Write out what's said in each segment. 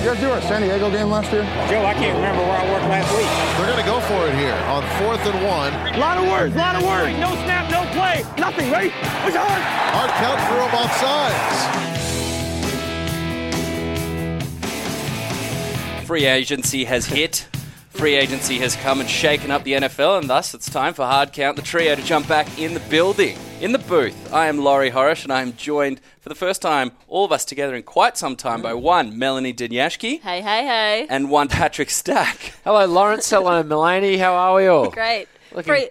You guys do our San Diego game last year? Joe, I can't remember where I worked last week. They're going to go for it here on fourth and one. A lot of words, a lot of words. No snap, no play, nothing. Ready? Push on. Hard count for them off sides. Free agency has hit. Free agency has come and shaken up the NFL, and thus it's time for Hard Count, the trio, to jump back in the building, in the booth. I am Laurie Horish, and I am joined for the first time, all of us together in quite some time, by one Melanie Dinyashki Hey, hey, hey. and one Patrick Stack. Hello, Lawrence. Hello, Melanie. How are we all? Great. Looking Free-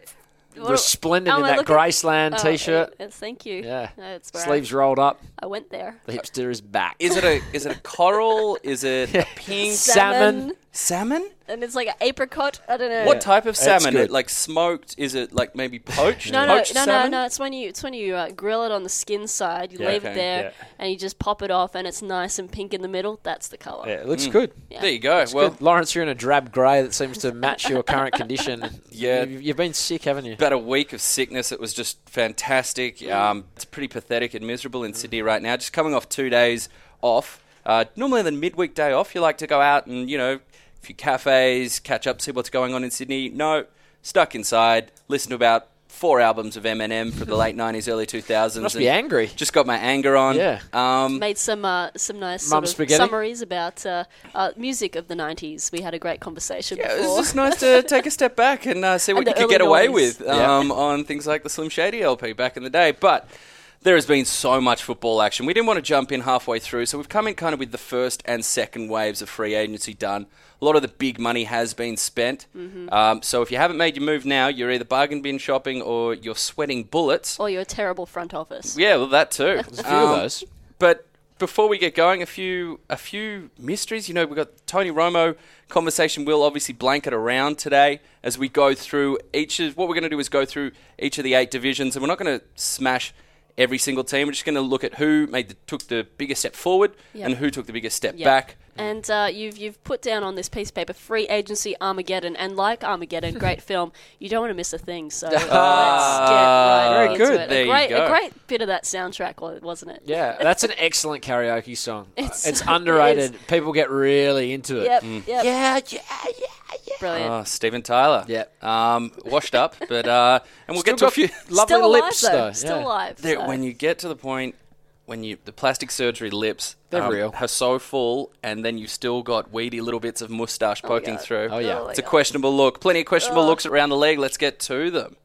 what- Resplendent oh, am in I that looking- Graceland Oh, t-shirt. Yes, thank you. Yeah. No, it's Sleeves I, rolled up. I went there. The hipster is back. Is it a is it a coral? Is it a pink Salmon. Salmon? And it's like an apricot. I don't know. What type of That's salmon? good. It, like smoked? Is it like maybe poached? No, no, poached no, no, salmon? no. It's when you it's when you uh, grill it on the skin side. You Yeah, leave okay, it there, yeah. and you just pop it off, and it's nice and pink in the middle. That's the color. Yeah, it looks good. Yeah. There you go. It's well, good. Lawrence, you're in a drab grey that seems to match your current condition. Yeah. You've, you've been sick, haven't you? about a week of sickness. It was just fantastic. Um, it's pretty pathetic and miserable in Sydney right now. Just coming off two days off. Uh, normally, the midweek day off, you like to go out and you know, a few cafes, catch up, see what's going on in Sydney. No, stuck inside. Listen to about four albums of Eminem from the late '90s, early 2000s. Must be angry. Just got my anger on. Yeah. Um, Made some uh, some nice sort of summaries about uh, uh, music of the '90s. We had a great conversation Yeah, it was just nice to take a step back and uh, see what And you could get early away noughties. with Yeah. um, on things like the Slim Shady LP back in the day. But there has been so much football action. We didn't want to jump in halfway through, so we've come in kind of with the first and second waves of free agency done. A lot of the big money has been spent. Mm-hmm. Um, so if you haven't made your move now, you're either bargain bin shopping or you're sweating bullets. or you're a terrible front office. Yeah, well, that too. There's a few of those. But before we get going, a few a few mysteries. You know, we've got Tony Romo conversation. We'll obviously blanket around today as we go through each of what we're going to do is go through each of the eight divisions, and we're not going to smash every single team. We're just going to look at who made the, took the biggest step forward Yep. and who took the biggest step Yeah. back. And uh, you've you've put down on this piece of paper free agency Armageddon, and like Armageddon, great film, you don't want to miss a thing. So let's get right very into good. it. There a you go. a great bit of that soundtrack, wasn't it? Yeah, that's an excellent karaoke song. It's- It's, it underrated. People get really into it. Yep, Mm. yep. Yeah, yeah, yeah, yeah. Brilliant. Oh, Steven Tyler. Yeah. Um, washed up, but uh, and we'll Still get to a few. lovely alive lips though. though. Still yeah. alive. There, so. when you get to the point when you the plastic surgery lips They're um, real. are so full, and then you've still got weedy little bits of moustache poking God. through. Oh, yeah. my it's a God. questionable look. Plenty of questionable looks around the league. Let's get to them.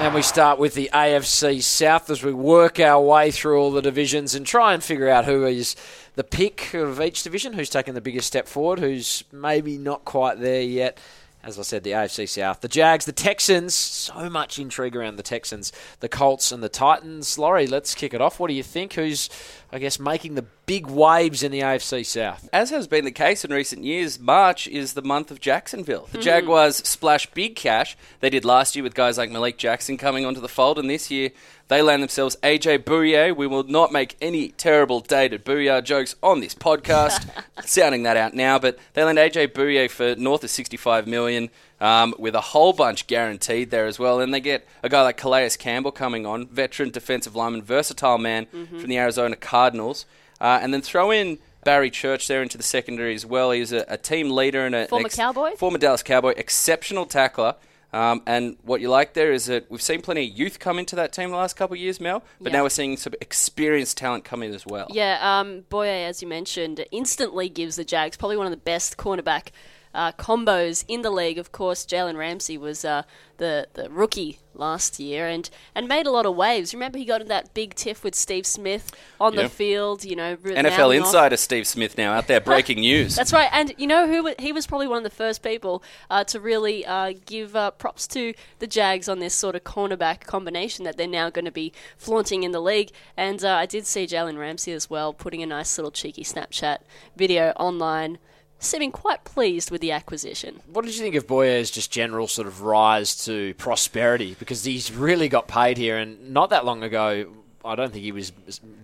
And we start with the AFC South as we work our way through all the divisions and try and figure out who is the pick of each division, who's taken the biggest step forward, who's maybe not quite there yet. As I said, the AFC South, the Jags, the Texans, so much intrigue around the Texans, the Colts, and the Titans. Laurie, let's kick it off. What do you think? Who's, I guess, making the big waves in the AFC South? As has been the case in recent years, March is the month of Jacksonville. The Jaguars splash big cash. They did last year with guys like Malik Jackson coming onto the fold, and this year they land themselves AJ Bouye. We will not make any terrible dated Booyah jokes on this podcast. Sounding that out now, but they land AJ Bouye for north of 65 million. Um, with a whole bunch guaranteed there as well. And they get a guy like Calais Campbell coming on, veteran defensive lineman, versatile man Mm-hmm. from the Arizona Cardinals. Uh, and then throw in Barry Church there into the secondary as well. He's a, a team leader and a Former Cowboy? former Dallas Cowboy, exceptional tackler. Um, and what you like there is that we've seen plenty of youth come into that team the last couple of years, Mel. But Yeah. now we're seeing some experienced talent come in as well. Yeah, um, Bouye, as you mentioned, instantly gives the Jags probably one of the best cornerback uh, combos in the league. Of course, Jalen Ramsey was uh, the the rookie last year and, and made a lot of waves. Remember, he got in that big tiff with Steve Smith on Yeah. the field. You know, NFL mouthing off. insider Steve Smith now out there breaking news. That's right, and you know who he was probably one of the first people uh, to really uh, give uh, props to the Jags on this sort of cornerback combination that they're now going to be flaunting in the league. And uh, I did see Jalen Ramsey as well putting a nice little cheeky Snapchat video online, seeming quite pleased with the acquisition. What did you think of Bouye's just general sort of rise to prosperity? Because he's really got paid here, and not that long ago, I don't think he was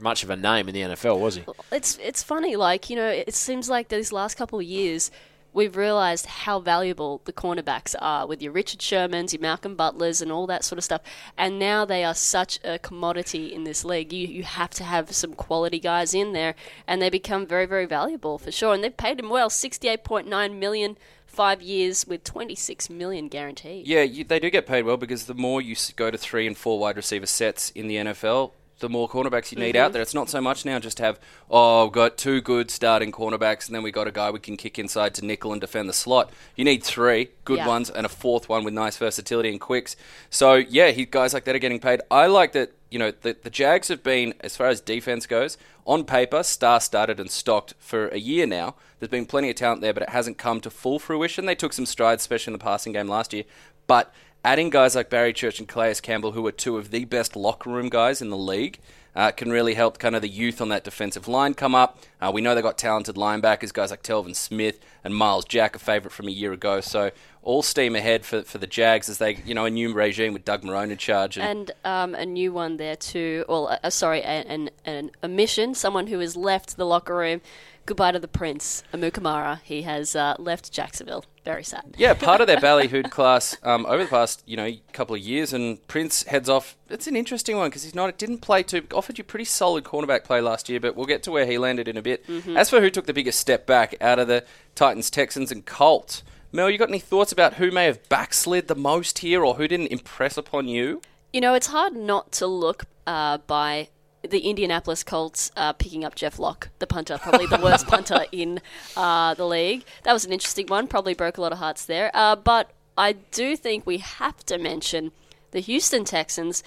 much of a name in the NFL, was he? It's it's funny, like you know, it seems like these last couple of years. We've realized how valuable the cornerbacks are with your Richard Shermans, your Malcolm Butlers, and all that sort of stuff. And now they are such a commodity in this league. You, you have to have some quality guys in there, and they become very, very valuable for sure. And they've paid him well 68.9 million. Five years with 26 million guaranteed. Yeah, you, they do get paid well because the more you go to three and four wide receiver sets in the NFL, the more cornerbacks you need Mm-hmm. out there. It's not so much now just have, oh, we've got two good starting cornerbacks and then we got a guy we can kick inside to nickel and defend the slot. You need three good Yeah. ones and a fourth one with nice versatility and quicks. So, yeah, he, guys like that are getting paid. I like that, you know, the, the Jags have been, as far as defense goes, on paper, star started and stocked for a year now. There's been plenty of talent there, but it hasn't come to full fruition. They took some strides, especially in the passing game last year. But adding guys like Barry Church and Calais Campbell, who are two of the best locker room guys in the league, uh, can really help kind of the youth on that defensive line come up. Uh, we know they've got talented linebackers, guys like Telvin Smith and Myles Jack, a favourite from a year ago. So all steam ahead for, for the Jags as they, you know, a new regime with Doug Marrone in charge. And, And um, a new one there too. Well, uh, sorry, a- an, an a mission. Someone who has left the locker room. Goodbye to the prince, Amukamara. He has uh, left Jacksonville. Very sad. yeah, part of their ballyhooed class um, over the past you know couple of years, and Prince heads off. It's an interesting one because he's not didn't play too offered you pretty solid cornerback play last year, but we'll get to where he landed in a bit. As for who took the biggest step back out of the Titans, Texans, and Colts, Mel, you got any thoughts about who may have backslid the most here, or who didn't impress upon you? You know, it's hard not to look uh, by the Indianapolis Colts uh, picking up Jeff Locke, the punter, probably the worst punter in uh, the league. That was an interesting one. Probably broke a lot of hearts there. Uh, but I do think we have to mention the Houston Texans.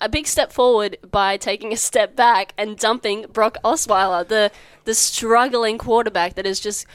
A big step forward by taking a step back and dumping Brock Osweiler, the the struggling quarterback that has just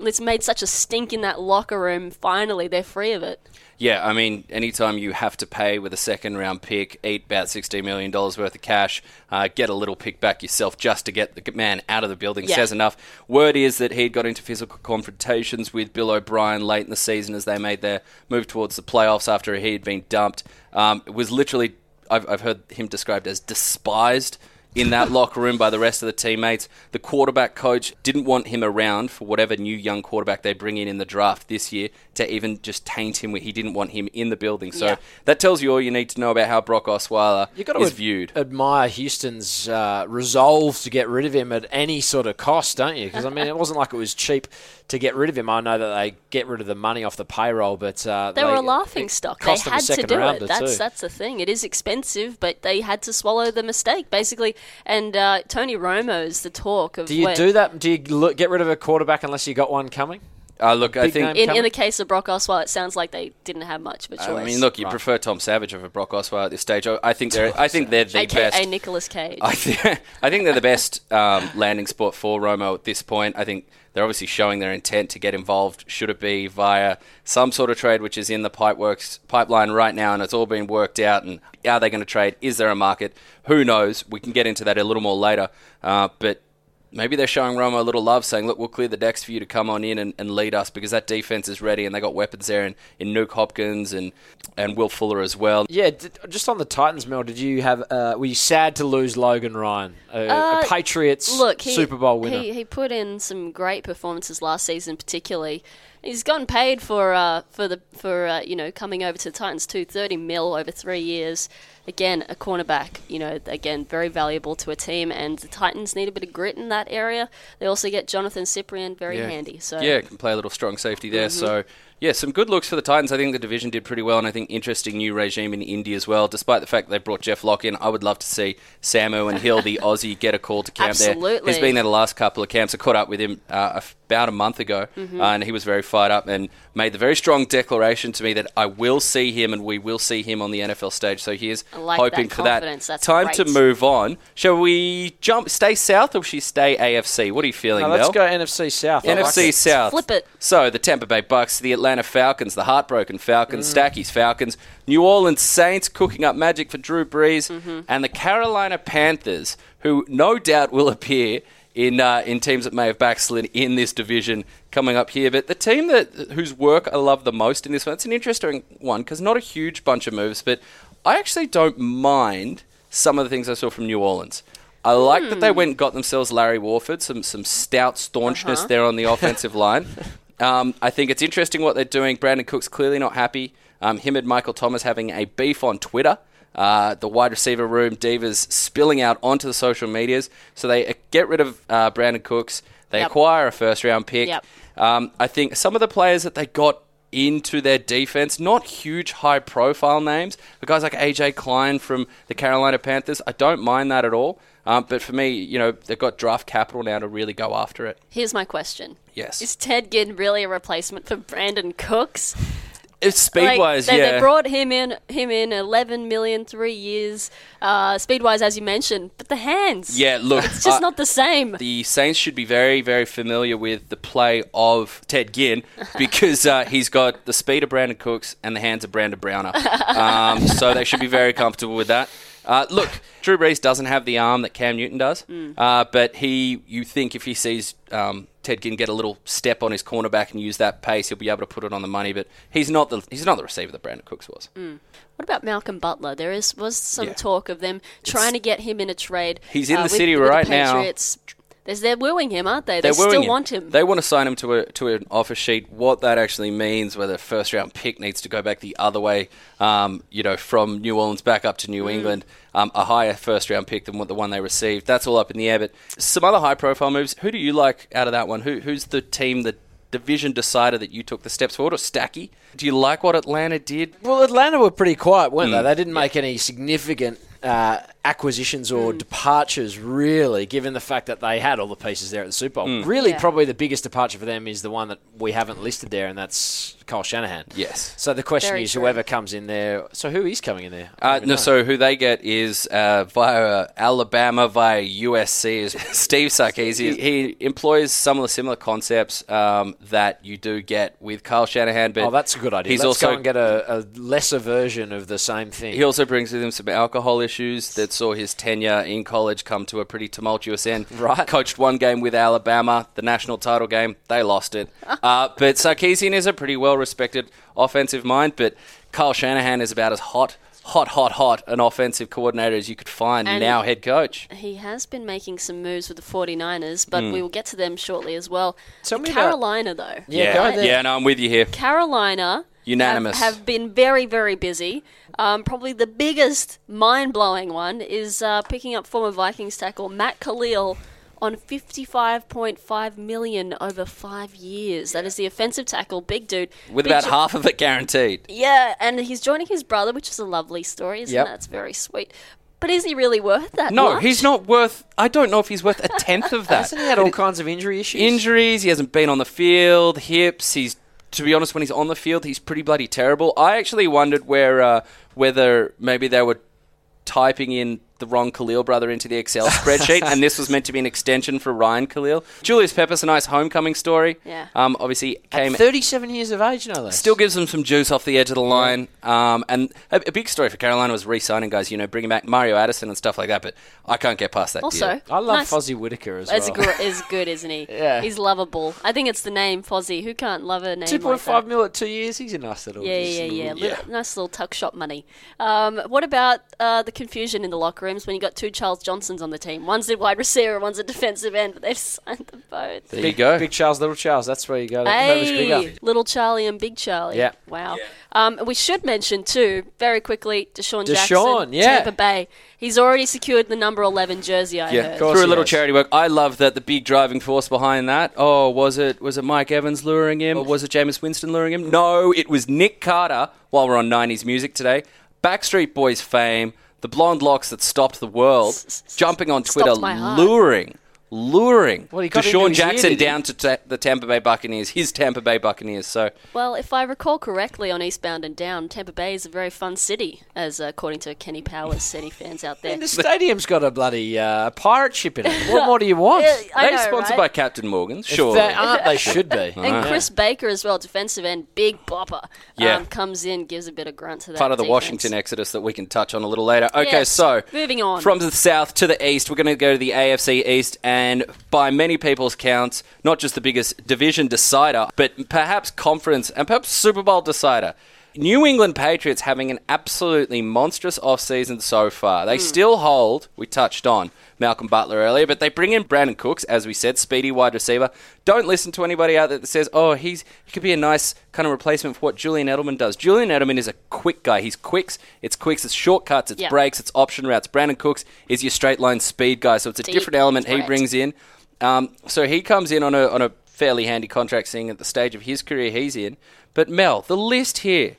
it's made such a stink in that locker room. Finally, they're free of it. Yeah, I mean, anytime you have to pay with a second round pick, eat about $16 million worth of cash, uh, get a little pick back yourself just to get the man out of the building Yeah. says enough. Word is that he'd got into physical confrontations with Bill O'Brien late in the season as they made their move towards the playoffs after he'd been dumped. Um, it was literally, I've, I've heard him described as despised in that locker room by the rest of the teammates. The quarterback coach didn't want him around for whatever new young quarterback they bring in in the draft this year to even just taint him. He didn't want him in the building. So Yeah. that tells you all you need to know about how Brock Osweiler You got to is ad- viewed. admire Houston's uh, resolve to get rid of him at any sort of cost, don't you? Because I mean, it wasn't like it was cheap to get rid of him. I know that they get rid of the money off the payroll, but uh, They were a laughing stock. They cost them a had to do it. That's too. that's the thing. It is expensive, but they had to swallow the mistake basically. And uh, Tony Romo's the talk of Do you where- do that? Do you look, get rid of a quarterback unless you got one coming? Uh, look, I Big think. name in, in coming? the case of Brock Osweiler, it sounds like they didn't have much of a choice. I mean, look, you prefer Tom Savage over Brock Osweiler at this stage. I I think they're. I think they're the AKA best. Nicolas Cage. I think I think they're the best um, landing spot for Romo at this point. I think they're obviously showing their intent to get involved. Should it be via some sort of trade, which is in the pipeworks pipeline right now, and it's all being worked out? And are they going to trade? Is there a market? Who knows? We can get into that a little more later. Uh, but maybe they're showing Romo a little love, saying, "Look, we'll clear the decks for you to come on in and, and lead us because that defense is ready, and they got weapons there in, in Nuke Hopkins and and Will Fuller as well." Yeah, d- just on the Titans, Mel. Did you have? Uh, were you sad to lose Logan Ryan, a, Uh, a Patriots Look, he, Super Bowl winner? He, he put in some great performances last season, particularly. He's gotten paid for uh, for the for uh, you know coming over to the Titans too, thirty mil over three years. Again, a cornerback, you know, again very valuable to a team, and the Titans need a bit of grit in that area. They also get Johnathan Cyprien, very handy. So Yeah, can play a little strong safety there. So, yeah, some good looks for the Titans. I think the division did pretty well, and I think interesting new regime in Indy as well. Despite the fact they brought Jeff Locke in, I would love to see Samu and Hill, the Aussie, get a call to camp there. Absolutely. He's been there the last couple of camps. I caught up with him uh, about a month ago, Mm-hmm. uh, and he was very fired up and made the very strong declaration to me that I will see him and we will see him on the NFL stage. So he is like hoping that for that. That's Time to move on. Shall we jump, stay south, or should we stay AFC? What are you feeling, No, let's Mel? go NFC South. I like NFC it. South. Flip it. So the Tampa Bay Bucks, the Atlanta Falcons, the heartbroken Falcons, Stacky's Falcons, New Orleans Saints cooking up magic for Drew Brees, and the Carolina Panthers, who no doubt will appear in uh, in teams that may have backslid in this division coming up here. But the team that whose work I love the most in this one, it's an interesting one because not a huge bunch of moves, but I actually don't mind some of the things I saw from New Orleans. I like that they went and got themselves Larry Warford, some some stout staunchness there on the offensive line. Um, I think it's interesting what they're doing. Brandin Cooks clearly not happy. Um, him and Michael Thomas having a beef on Twitter. Uh, the wide receiver room divas spilling out onto the social medias. So they uh, get rid of uh, Brandin Cooks. They Yep. acquire a first round pick. Yep. Um, I think some of the players that they got into their defense, not huge high profile names, but guys like AJ Klein from the Carolina Panthers, I don't mind that at all. Um, but for me, you know, they've got draft capital now to really go after it. Here's my question. Yes. Is Ted Ginn really a replacement for Brandin Cooks? It's speed Like, wise, they, yeah. they brought him in, him in 11 million, three years. Uh, speed wise, as you mentioned, but the hands. yeah, look, It's just I- not the same. the Saints should be very, very familiar with the play of Ted Ginn because uh, he's got the speed of Brandin Cooks and the hands of Brandon Browner. Um, so they should be very comfortable with that. Uh, look, Drew Brees doesn't have the arm that Cam Newton does, uh, but he, you think if he sees um, Ted can get a little step on his cornerback and use that pace, he'll be able to put it on the money. But he's not the he's not the receiver that Brandin Cooks was. What about Malcolm Butler? There is was some Yeah. talk of them trying to get him in a trade. He's in uh, the with- city with the right now. Patriots. There's, they're wooing him, aren't they? They They're still wooing want him. They want to sign him to a to an offer sheet. What that actually means, whether first round pick needs to go back the other way, um, you know, from New Orleans back up to New Mm. England, um, a higher first round pick than what the one they received. That's all up in the air. But some other high profile moves. Who do you like out of that one? Who who's the team that division decider that you took the steps forward, or Stacky? Do you like what Atlanta did? Well, Atlanta were pretty quiet, weren't Mm. they? They didn't make any significant uh, acquisitions or departures, really, given the fact that they had all the pieces there at the Super Bowl. Mm. Really, Yeah. probably the biggest departure for them is the one that we haven't listed there, and that's Kyle Shanahan. Yes. So the question Very is, true. whoever comes in there. So who is coming in there? Uh, no, know. so who they get is uh, via Alabama, via USC is Steve Sarkisian. He employs some of the similar concepts um, that you do get with Kyle Shanahan, but oh, that's a good idea. He's Let's also go and get a, a lesser version of the same thing. he also brings with him some alcohol issues that saw his tenure in college come to a pretty tumultuous end. Right. Coached one game with Alabama, the national title game. They lost it. uh, but Sarkisian is a pretty well respected offensive mind, but Kyle Shanahan is about as hot, hot, hot, hot an offensive coordinator as you could find, And- now head coach. He has been making some moves with the 49ers, but Hmm. we will get to them shortly as well. Tell me about- Carolina, though. Yeah, go there. yeah, no, I'm with you here. Carolina Unanimous. have, have been very, very busy. Um, probably the biggest, mind-blowing one is uh, picking up former Vikings tackle Matt Kalil on 55.5 million over five years. That is the offensive tackle, big dude. With Big about ju- half of it guaranteed. Yeah, and he's joining his brother, which is a lovely story, isn't Yep. that? It's very sweet. But is he really worth that? No, much? he's not worth. I don't know if he's worth a tenth of that. Hasn't he had all kinds of injury issues? Injuries. He hasn't been on the field. Hips. He's. To be honest, when he's on the field, he's pretty bloody terrible. I actually wondered where uh, whether maybe they were typing in the wrong Kalil brother into the Excel spreadsheet, and this was meant to be an extension for Ryan Kalil. Julius Peppers, a nice homecoming story. Yeah. Um, obviously came At 37 years of age, no less. Still gives them some juice off the edge of the line. Um, and a, a big story for Carolina was re-signing guys, you know, bringing back Mario Addison and stuff like that. But I can't get past that Also, deal. I love nice. Fozzie Whitaker as It's well. gr- is good, isn't he? Yeah. He's lovable. I think it's the name Fozzie. Who can't love a name 2.5 like that? mil at two years. He's a nice little. Yeah, just yeah, little- yeah. Little, nice little tuck shop money. Um, what about uh, the confusion in the locker rooms when you got two Charles Johnsons on the team? One's a wide receiver, one's a defensive end, but they've signed them both. There you Big, go. Big Charles, little Charles. That's where you go. Whoever's Hey, little Charlie and Big Charlie. Yeah. Wow. Um, we should mention too, very quickly, DeSean, DeSean, Jackson, yeah. Tampa Bay. He's already secured the number eleven jersey. I Yeah, heard. course through a little has. charity work. I love that the big driving force behind that. Oh, was it was it Mike Evans luring him? Or was it Jameis Winston luring him? No, it was Nick Carter. While we're on '90s music today, Backstreet Boys fame, the blonde locks that stopped the world, jumping on Twitter, luring, luring Well, he got into DeSean Jackson did down to ta- the Tampa Bay Buccaneers, his Tampa Bay Buccaneers. So Well, if I recall correctly, on Eastbound and Down, Tampa Bay is a very fun city, as uh, according to Kenny Powers, City fans out there. And the stadium's got a bloody uh, pirate ship in it. What more do you want? Yeah, they're sponsored right? by Captain Morgan's. If Sure. they aren't, they should be. And Chris Baker as well, defensive end, big bopper. Yeah. um, comes in, gives a bit of grunt to that. part of the defense. Washington exodus that we can touch on a little later. Okay, Yes, so moving on. from the south to the east, we're going to go to the AFC East, and by many people's counts, not just the biggest division decider, but perhaps conference and perhaps Super Bowl decider. New England Patriots having an absolutely monstrous offseason so far. They still hold, we touched on Malcolm Butler earlier, but they bring in Brandin Cooks, as we said, speedy wide receiver. Don't listen to anybody out there that says, oh, he's he could be a nice kind of replacement for what Julian Edelman does. Julian Edelman is a quick guy. He's quicks, it's quicks, it's shortcuts, it's Yeah. breaks, it's option routes. Brandin Cooks is your straight line speed guy, so it's a Deep different element he brings in. Um, so he comes in on a on a fairly handy contract, seeing at the stage of his career he's in. But Mel, the list here,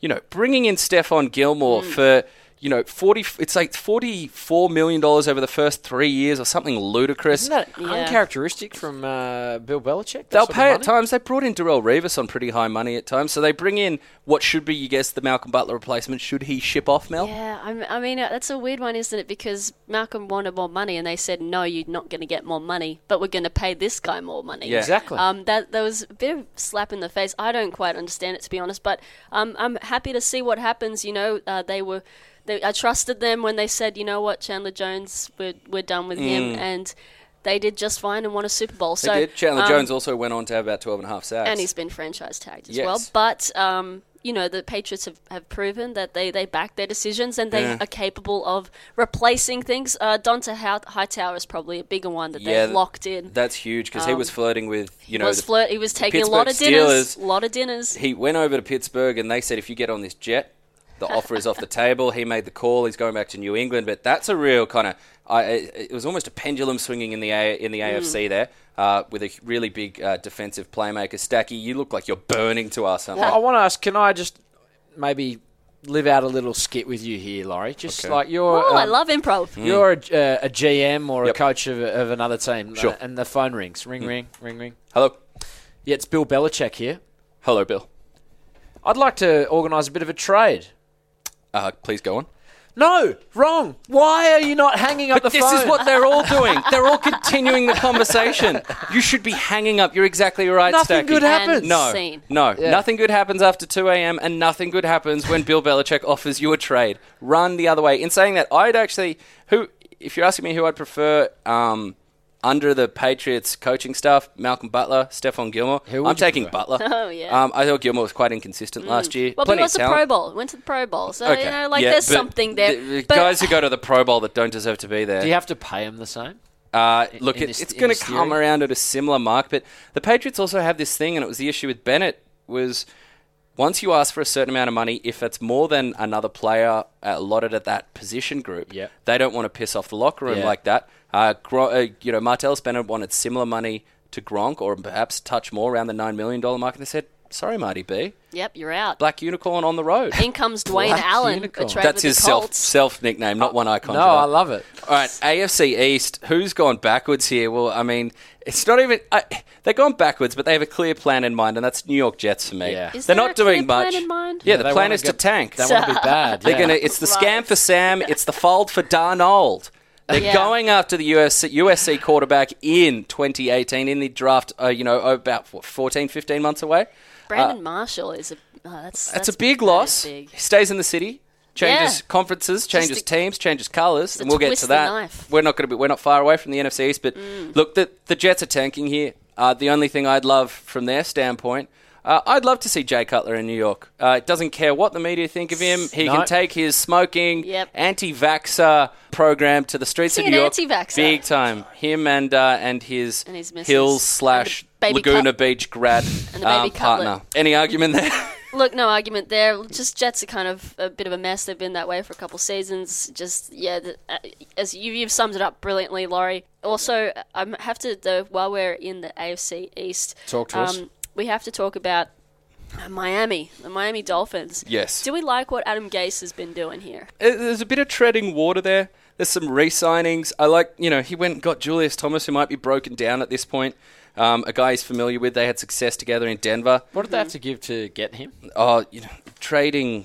you know, bringing in Stephon Gilmore Mm. for you know forty, it's like forty four million dollars over the first three years or something ludicrous. Isn't that Yeah. uncharacteristic from uh, Bill Belichick? that They'll pay at times. They brought in Darrelle Revis on pretty high money at times, so they bring in what should be, you guess, the Malcolm Butler replacement. Should he ship off Mel? Yeah, I'm, I mean, uh, that's a weird one, isn't it? Because Malcolm wanted more money, and they said, no, you're not going to get more money, but we're going to pay this guy more money. Yeah. Exactly. Um, that, that was a bit of slap in the face. I don't quite understand it, to be honest, but um, I'm happy to see what happens. You know, uh, they were. They, I trusted them when they said, you know what, Chandler Jones, we're, we're done with him, and they did just fine and won a Super Bowl. They so did. Chandler um, Jones also went on to have about 12 and a half sacks. and he's been franchise tagged as Yes. well. But um, you know, the Patriots have, have proven that they, they back their decisions and they Yeah. are capable of replacing things. Uh, Donta Hi- Hightower is probably a bigger one that Yeah, they've locked in. That's huge because he Um, was flirting with, you know, was the- flirt. He was taking a lot of dinners. Steelers. A lot of dinners. he went over to Pittsburgh and they said if you get on this jet, the offer is off the table. He made the call. He's going back to New England, but that's a real kind of. I, it it was almost a pendulum swinging in the a, in the AFC there uh, with a really big uh, defensive playmaker. Stacky, you look like you're burning to us. aren't Well, I want to ask, can I just maybe live out a little skit with you here, Laurie? Just Okay. like you're, oh, I um, love improv. you're a, uh, a GM or Yep. a coach of, of another team, Sure. uh, and the phone rings, ring, ring, ring, ring. Hello, Yeah, it's Bill Belichick here. hello, Bill. I'd like to organise a bit of a trade. Uh, please go on. No, wrong. Why are you not hanging up But the this phone? is what they're all doing. They're all continuing the conversation. You should be hanging up. You're exactly right, Nothing Stacky. good happens. And No, scene. no, Yeah. nothing good happens after 2 a.m. and nothing good happens when Bill Belichick offers you a trade. Run the other way. In saying that, I'd actually who, if you're asking me who I'd prefer um, under the Patriots coaching staff, Malcolm Butler, Stephon Gilmore. Who would I'm taking prefer? Butler. Oh, yeah. Um, I thought Gilmore was quite inconsistent last year. Well, but Plenty he went of the. Pro Bowl. Went to the Pro Bowl. So, Okay. you know, like Yeah, there's something there. the- the but guys who go to the Pro Bowl that don't deserve to be there. Do you have to pay them the same? Uh, look, it, this- it's going to come around at a similar mark, but the Patriots also have this thing, and it was the issue with Bennett was once you ask for a certain amount of money, if it's more than another player uh, allotted at that position group, Yep. they don't want to piss off the locker room Yeah. like that. Uh, Gro- uh, you know, Martellus Bennett wanted similar money to Gronk, or perhaps touch more around the nine million dollar mark, and they said, "Sorry, Marty B, Yep, you're out. Black Unicorn on the road." In comes Dwayne Black Allen. unicorn. That's his self self nickname, not one I conjured No, I love it. All right, AFC East. Who's gone backwards here? Well, I mean, it's not even. I, they've gone backwards, but they have a clear plan in mind, and that's New York Jets for me. Yeah. Is They're there not a clear doing plan much. in mind? Yeah, Yeah, the plan wanna is to tank. They want to be bad. They're gonna. It's the scam for Sam. It's the fold for Darnold. They're Yeah. going after the USC, USC quarterback in 2018 in the draft. Uh, you know, about what, 14, 15 months away. Brandon Marshall is a. Oh, that's, That's, a big loss. big. He stays in the city, changes Yeah. conferences, changes a- teams, changes colours, and we'll get to that. knife. Mm. We're not going to be. We're not far away from the NFC East, but look, the the Jets are tanking here. Uh, the only thing I'd love from their standpoint. Uh, I'd love to see Jay Cutler in New York. Uh, it doesn't care what the media think of him. He No. can take his smoking, Yep. anti-vaxxer program to the streets Is of New an York. anti-vaxxer? Big time. Him and uh, and his, And his. Hills slash And the baby Laguna Cut- Beach grad And the baby um, Cutlet. partner. Any argument there? Look, no argument there. Just Jets are kind of a bit of a mess. They've been that way for a couple seasons. Just yeah, the, uh, as you, you've summed it up brilliantly, Laurie. Also, I have to though while we're in the AFC East, um, Talk to us. We have to talk about Miami, the Miami Dolphins. Yes. Do we like what Adam Gase has been doing here? Uh, There's a bit of treading water there. There's some re-signings. I like, you know, he went and got Julius Thomas, who might be broken down at this point. Um, a guy he's familiar with. They had success together in Denver. What did they have to give to get him? Oh, you know, trading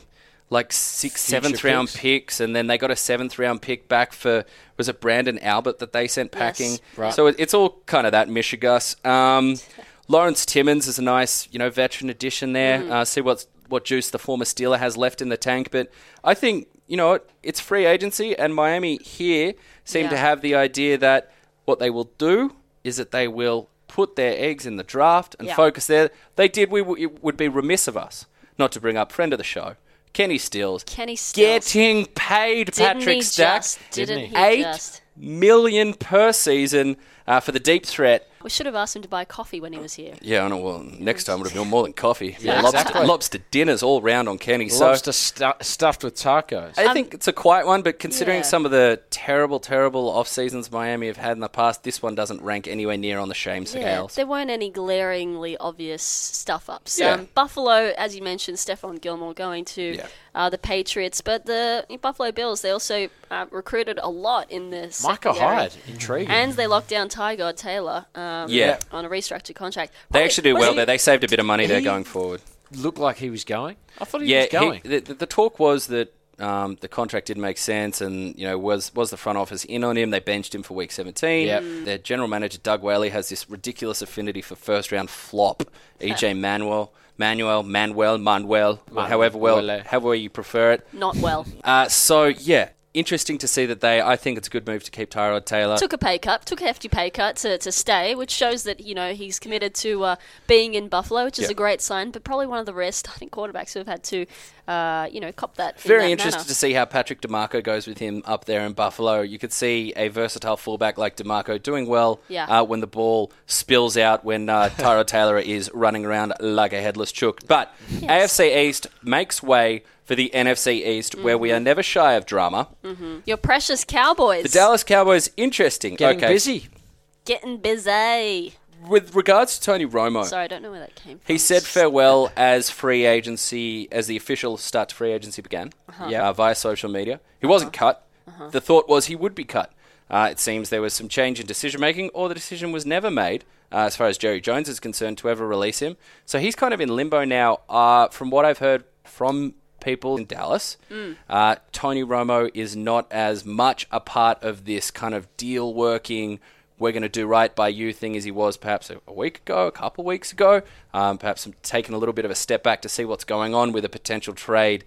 like six, Future seventh round picks. picks, and then they got a seventh round pick back for was it Branden Albert that they sent packing. Right. So it, it's all kind of that Michigas. Um, Lawrence Timmons is a nice, you know, veteran addition there. Mm. Uh, see what's what juice the former Steeler has left in the tank. But I think you know it's free agency, and Miami here seem to have the idea that what they will do is that they will put their eggs in the draft and Yeah. focus there. They did. We w- it would be remiss of us not to bring up friend of the show, Kenny Stills, Kenny Stills. getting paid Didn't Patrick he Stack just? Didn't he, eight just? million per season uh, for the deep threat. We should have asked him to buy coffee when he was here. Yeah, I know. Well, next time would have been more than coffee. Yeah, lobster, exactly. lobster dinners all round on Kenny. So Lobster stu- stuffed with tacos. I think it's a quiet one, but considering Yeah. some of the terrible, terrible off seasons Miami have had in the past, this one doesn't rank anywhere near on the shame Yeah, scales. there weren't any glaringly obvious stuff ups. Yeah. Um, Buffalo, as you mentioned, Stephon Gilmore going to Yeah. Uh, the Patriots, but the Buffalo Bills they also uh, recruited a lot in this. Micah. Hyde, intriguing. and they locked down Tyrod Taylor. Um, Yeah. on a restructured contract. They actually do well he- there. They saved a bit of money there he- going forward. looked like he was going. I thought he yeah, was going. he- the, the- the talk was that um, the contract didn't make sense, and you know was was the front office in on him? They benched him for week seventeen. Yep. Their general manager Doug Whaley has this ridiculous affinity for first round flop EJ Manuel, Manuel, Manuel, Manuel, Manuel. however well, Wale. however you prefer it. not well. Uh, so yeah, interesting to see that they. I think it's a good move to keep Tyrod Taylor. took a pay cut, took a hefty pay cut to, to stay, which shows that you know he's committed to uh, being in Buffalo, which is Yeah. a great sign. But probably one of the rare starting quarterbacks who have had to, uh, you know, cop that. in Very that interested manner. to see how Patrick DiMarco goes with him up there in Buffalo. You could see a versatile fullback like DiMarco doing well Yeah. uh, when the ball spills out when uh, Tyrod Taylor is running around like a headless chook. But AFC East makes way for the NFC East, where we are never shy of drama. Your precious Cowboys The Dallas Cowboys, interesting. Getting okay. busy. getting busy. With regards to Tony Romo, Sorry, I don't know where that came from. He said farewell as free agency, as the official start to free agency began Yeah. uh, via social media. He wasn't cut. The thought was he would be cut. Uh, it seems there was some change in decision making, or the decision was never made, uh, as far as Jerry Jones is concerned, to ever release him. So he's kind of in limbo now. Uh, from what I've heard from people in Dallas, uh, Tony Romo is not as much a part of this kind of deal working we're going to do right by you thing as he was perhaps a, week ago, a couple of weeks ago. Um, perhaps taking a little bit of a step back to see what's going on with a potential trade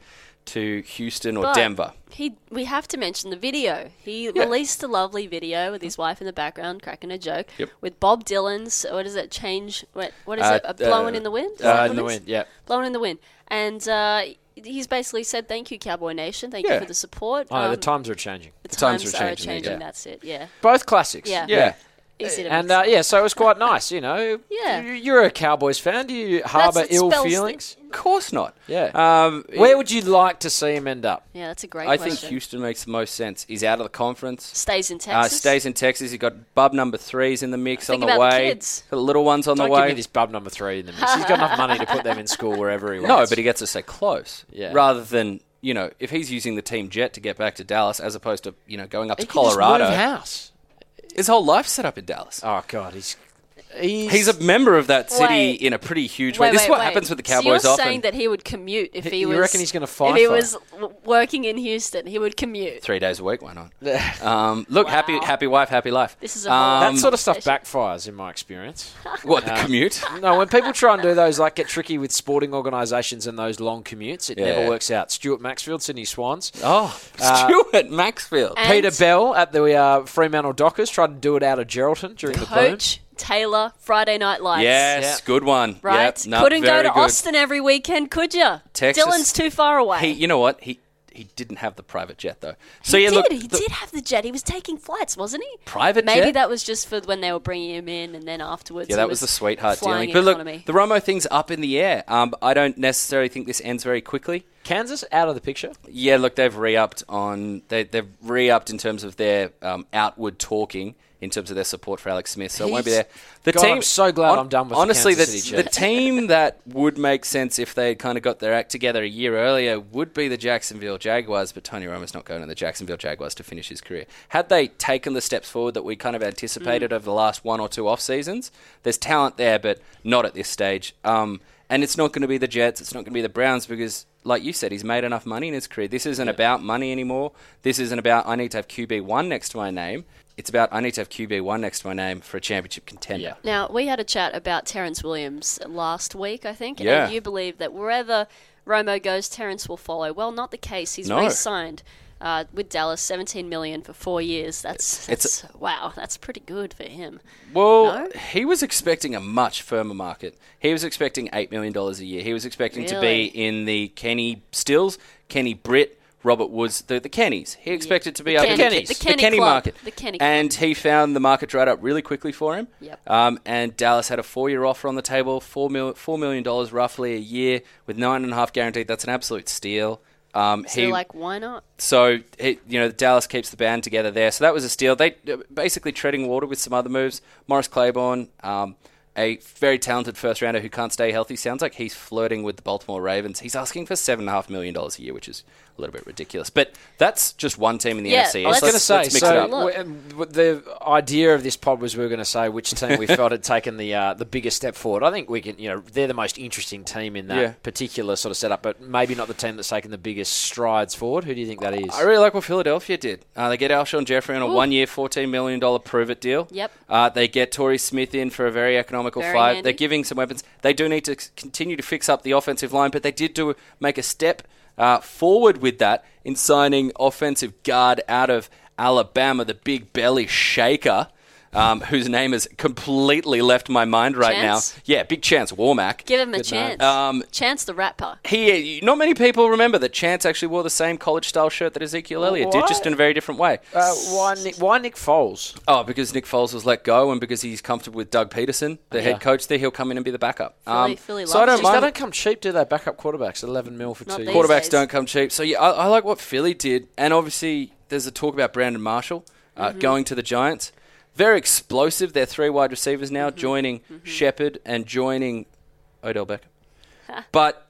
to Houston or But Denver. He, we have to mention the video. He released a lovely video with his wife in the background, cracking a joke. Yep. With Bob Dylan's, what is it? Change. What, what is Uh, it? A blowing uh, in the wind. Uh, in the wind, yeah. Blowing in the wind, and uh, he's basically said, "Thank you, Cowboy Nation. Thank Yeah. you for the support." Oh, the Um, times are changing. the times times, are are changing, changing. yeah. That's it. Yeah. Both classics. Yeah. Yeah. Easy to And uh, yeah, so it was quite nice. You know, Yeah. You- You're a Cowboys fan. Do you harbour ill feelings? Of course not. Yeah. Um, Where would you like to see him end up? Yeah, that's a great I question. think Houston makes the most sense. He's out of the conference. stays in Uh, Texas. stays in Texas. He's got bub number threes in the mix Think on the about the way. kids. Got the little ones on Don't the give way. me this bub number three in the mix. He's got enough money to put them in school wherever he wants. No, but he gets to stay close. Yeah. Rather than you know, if he's using the team jet to get back to Dallas, as opposed to you know going up He to can just Colorado, move house. His whole life set up in Dallas. Oh god, he's he's, He's a member of that city Wait. in a pretty huge Wait, way. This is what wait. happens with the So Cowboys you're often. saying that he would commute if he You was. reckon he's gonna fight? If he for was working in Houston, he would commute. Three days a week, why not? um, look, happy, Wow. happy wife, happy life. This is a um, that sort of stuff backfires in my experience. what the commute. no, when people try and do those, like get tricky with sporting organisations and those long commutes, it Yeah. never works out. Stuart Maxfield, Sydney Swans. Oh, Uh, Stuart Maxfield. And Peter Bell at the uh, Fremantle Dockers tried to do it out of Geraldton during the boom. Coach Taylor, Friday Night Lights. yes, Yeah. good one. Right? Yep, no, Couldn't go to good. Austin every weekend, could you? Texas- Dillon's too far away. He, you know what? He he didn't have the private jet though. He So yeah, did. look, he the- did have the jet. He was taking flights, wasn't he? Private Maybe jet? that was just for when they were bringing him in, and then afterwards. Yeah, that was the sweetheart flying dealing. But economy. look, the Romo thing's up in the air. Um, I don't necessarily think this ends very quickly. Kansas out of the picture. Yeah, look, they've re-upped on they, they've re-upped in terms of their um, outward talking, in terms of their support for Alex Smith. So it won't be there. The God, I'm so glad I'm done with the honestly Kansas the, the team that would make sense if they had kind of got their act together a year earlier would be the Jacksonville Jaguars. But Tony Romo's not going to the Jacksonville Jaguars to finish his career. Had they taken the steps forward that we kind of Mm. anticipated over the last one or two off seasons, there's talent there, but not at this stage. Um, and it's not going to be the Jets. It's not going to be the Browns because, like you said, he's made enough money in his career. This isn't about money anymore. This isn't about I need to have QB one next to my name. It's about I need to have QB one next to my name for a championship contender. Yeah. Now, we had a chat about Terrance Williams last week, I think, Yeah. and you believe that wherever Romo goes, Terrance will follow. Well, not the case. He's No. re signed uh, with Dallas, 17 million for four years. That's, It's that's wow. That's pretty good for him. Well, No? he was expecting a much firmer market. He was expecting $8 million a year. He was expecting to be in the Kenny Stills, Kenny Britt, Robert Woods, the, the Kennys. He expected to be The up Kenny- in the Kenny the club. market. The Kenny club. and he found the market dried up really quickly for him. Yep. Um, and Dallas had a four-year offer on the table, four mil, $4 million roughly a year with nine and a half guaranteed. That's an absolute steal. Um, So, he, like, why not? so he, you know Dallas keeps the band together there. So that was a steal. They basically treading water with some other moves. Morris Claiborne, um, a very talented first rounder who can't stay healthy. Sounds like he's flirting with the Baltimore Ravens. He's asking for seven and a half million dollars a year, which is a little bit ridiculous. But that's just one team in the Yeah, NFC. I was Let's- gonna let's say, mix so it up. W- w- the idea of this pod was we were going to say which team we felt had taken the uh, the biggest step forward. I think we can, you know, they're the most interesting team in that Yeah. particular sort of setup, but maybe not the team that's taken the biggest strides forward. Who do you think that is? I really like what Philadelphia did. Uh, they get Alshon Jeffery on a one-year, $14 million prove-it deal. Yep. Uh, they get Torrey Smith in for a very economical Very five. handy. They're giving some weapons. They do need to continue to fix up the offensive line, but they did do make a step uh, forward with that in signing offensive guard out of Alabama, the big belly shaker. Um, whose name has completely left my mind right Chance? now. Yeah, big Chance Warmack. Give him a chance. Um, chance the rapper. He, not many people remember that Chance actually wore the same college-style shirt that Ezekiel Elliott did, just in a very different way. Uh, why, Nick, why Nick Foles? Oh, because Nick Foles was let go, and because he's comfortable with Doug Pederson, the Yeah. head coach there, he'll come in and be the backup. Philly- Philly so I don't him. They don't come cheap, do they? Backup quarterbacks, eleven mil for Not two. years. Quarterbacks days. don't come cheap. So yeah, I, I like what Philly did, and obviously there's a talk about Brandon Marshall uh, Mm-hmm. going to the Giants. Very explosive. They're three wide receivers now, Mm-hmm. joining Shepard and joining Odell Beckham. but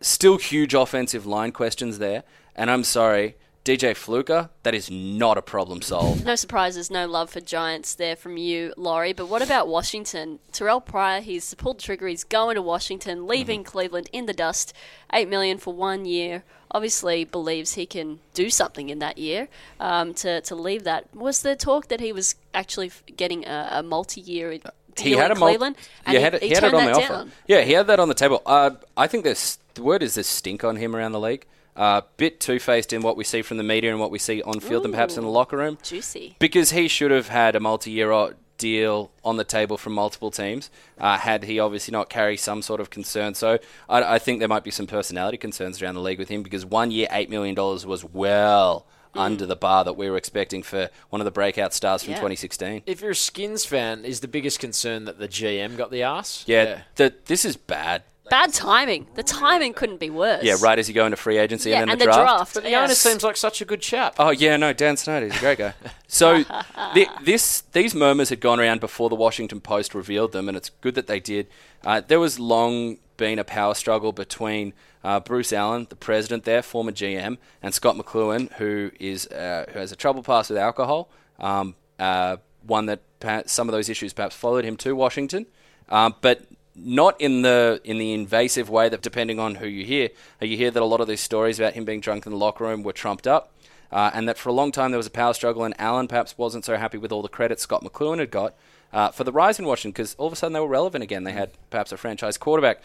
still huge offensive line questions there. And I'm sorry, DJ Fluker, that is not a problem solved. No surprises, no love for Giants there from you, Laurie. But what about Washington? Terrelle Pryor, he's pulled the trigger. He's going to Washington, leaving Mm-hmm. Cleveland in the dust. Eight million for one year. Obviously, believes he can do something in that year. Um, to to leave that was there talk that he was actually getting a, a multi-year deal he had a mul- Cleveland, and yeah, he, had it, he he had it on that the down. offer. Yeah, he had that on the table. Uh, I think there's the word is there's stink on him around the league. Uh, bit two faced in what we see from the media and what we see on field and perhaps in the locker room. Juicy. Because he should have had a multi-year deal on the table from multiple teams. Uh, had he obviously not carry some sort of concern, so I, I think there might be some personality concerns around the league with him because one year eight million dollars was well under the bar that we were expecting for one of the breakout stars from Yeah. 2016. If you're a Skins fan, is the biggest concern that the GM got the ass? Yeah, The, this is bad. Bad timing. The timing couldn't be worse. Yeah, right as you go into free agency Yeah, and then and the the draft. draft. But the Yes. owner seems like such a good chap. Oh yeah, no, Dan Snyder, he's a great guy. So the, this these murmurs had gone around before the Washington Post revealed them, and it's good that they did. Uh, there was long been a power struggle between uh, Bruce Allen, the president there, former GM, and Scot McCloughan, who is uh, who has a trouble past with alcohol. Um, uh, one that perhaps some of those issues perhaps followed him to Washington, um, but not in the in the invasive way that depending on who you hear, you hear that a lot of these stories about him being drunk in the locker room were trumped up. Uh, and that for a long time there was a power struggle, and Allen perhaps wasn't so happy with all the credit Scot McCloughan had got uh, for the rise in Washington because all of a sudden they were relevant again. They had perhaps a franchise quarterback.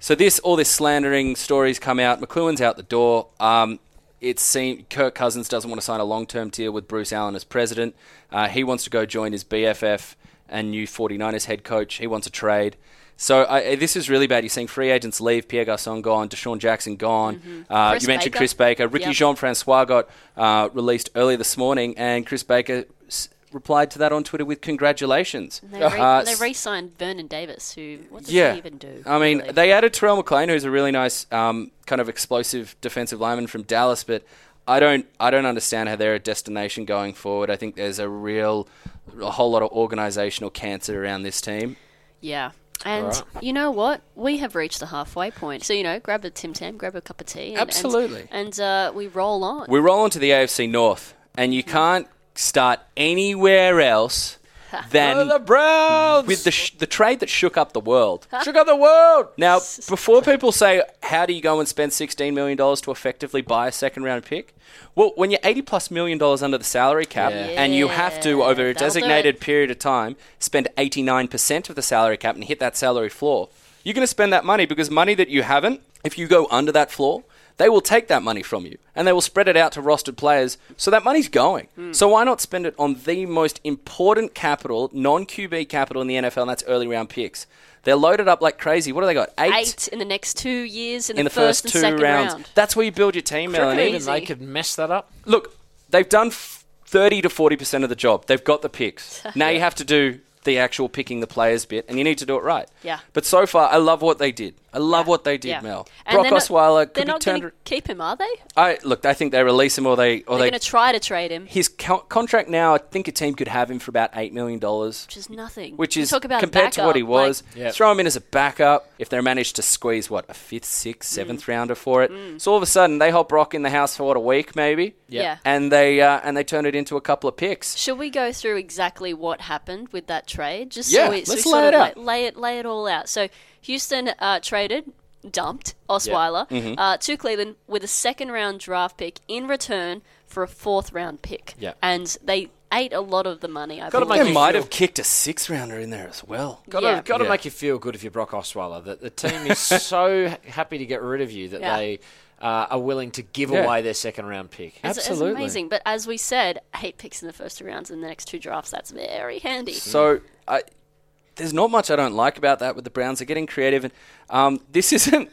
So this, all this slandering stories come out. McCloughan's out the door. Um, it seems Kirk Cousins doesn't want to sign a long-term deal with Bruce Allen as president. Uh, he wants to go join his BFF and new 49ers head coach. He wants a trade. So I, this is really bad. You're seeing free agents leave. Pierre Garcon gone. DeSean Jackson gone. Uh, Mm-hmm. Chris you mentioned Baker. Chris Baker. Ricky Yep. Jean Francois got uh, released earlier this morning, and Chris Baker s- replied to that on Twitter with congratulations. They, re- Uh, they re-signed Vernon Davis, who what does yeah. he even do? I mean, really? they added Terrell McClain, who's a really nice, um, kind of explosive defensive lineman from Dallas, but I don't, I don't understand how they're a destination going forward. I think there's a real, a whole lot of organizational cancer around this team. yeah. And Alright. you know what? We have reached the halfway point. So you know, grab a Tim Tam, grab a cup of tea, and, and- Absolutely. and, uh, we roll on. We roll into the AFC North, and you can't start anywhere else than Oh, the Browns with the sh- the trade that shook up the world. shook up the world. Now, before people say, how do you go and spend $16 million to effectively buy a second round pick? Well, when you're 80 plus million dollars under the salary cap Yeah. and you have to, over a that'll designated period of time, spend 89% of the salary cap and hit that salary floor, you're going to spend that money because money that you haven't, if you go under that floor, they will take that money from you and they will spread it out to rostered players. So that money's going. Hmm. So why not spend it on the most important capital, non QB capital in the NFL, and that's early round picks? They're loaded up like crazy. What do they got? Eight in the next two years in, in the first, and two second rounds. round. That's where you build your team, Melanie. Even they could mess that up. Look, they've done f- 30 to 40% of the job. They've got the picks. now you have to do the actual picking the players bit, and you need to do it right. Yeah. But so far, I love what they did. I love Yeah. what they did, Yeah. Mel. And Brock they're not- Osweiler They're could be not turned. going to keep him, are they? I look. I think they release him, or they, or They're they. going to try to trade him, his co- contract now, I think a team could have him for about eight million dollars. which is nothing. Which is talk about a compared to what he was. like- Yep. Throw him in as a backup. If they manage to squeeze what a fifth, sixth, Mm. seventh rounder for it, so all of a sudden they hold Brock in the house for what a week maybe, Yeah. and they uh, and they turn it into a couple of picks. Should we go through exactly what happened with that trade? Just Yeah, so we, so let's we lay sort it of out. like lay it lay it all out. So Houston uh, traded, dumped Osweiler Mm-hmm. uh, to Cleveland with a second round draft pick in return for a fourth round pick. Yeah. and they ate a lot of the money. I Gotta believe. They might feel- have kicked a six rounder in there as well. Got to Yeah. got to Yeah. make you feel good if you're Brock Osweiler that the team is so happy to get rid of you that Yeah. they uh, are willing to give Yeah. away their second round pick. It's, it's Absolutely. amazing. But as we said, eight picks in the first two rounds in the next two drafts. That's very handy. So I, there's not much I don't like about that with the Browns. They're getting creative, and um, this isn't.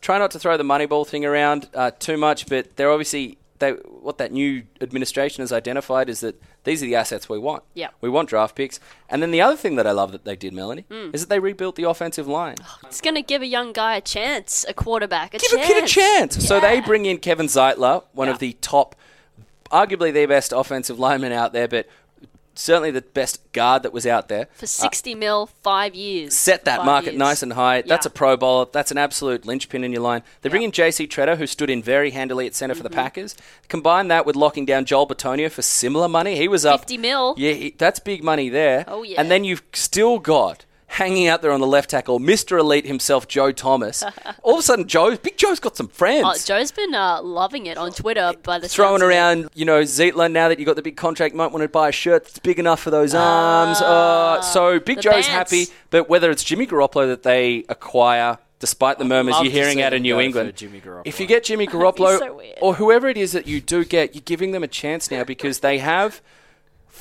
Try not to throw the Moneyball thing around uh, too much, but they're obviously they what that new administration has identified is that these are the assets we want. Yeah. we want draft picks, and then the other thing that I love that they did, Melanie, Hmm. is that they rebuilt the offensive line. It's going to give a young guy a chance, a quarterback a Give chance. a kid a chance. So they bring in Kevin Zeitler, one Yeah. of the top, arguably the best offensive lineman out there, but certainly the best guard that was out there. for sixty mil, five years. set that market years. nice and high. That's a Pro Bowler. That's an absolute linchpin in your line. They bring Yeah. in JC Tretter, who stood in very handily at center for the Mm-hmm. Packers. Combine that with locking down Joel Bitonio for similar money. He was up 50 mil. Yeah, he, that's big money there. Oh, yeah. And then you've still got. Hanging out there on the left tackle, Mr. Elite himself, Joe Thomas. All of a sudden, Joe, Big Joe's got some friends. Oh, Joe's been uh, loving it on Twitter by the time. throwing sounds of it. around, you know, Zeitler. Now that you got the big contract, you might want to buy a shirt that's big enough for those arms. Uh, so Big Joe's bands. happy, but whether it's Jimmy Garoppolo that they acquire, despite the murmurs you're hearing out of New England, Jimmy if you get Jimmy Garoppolo so or whoever it is that you do get, you're giving them a chance now because they have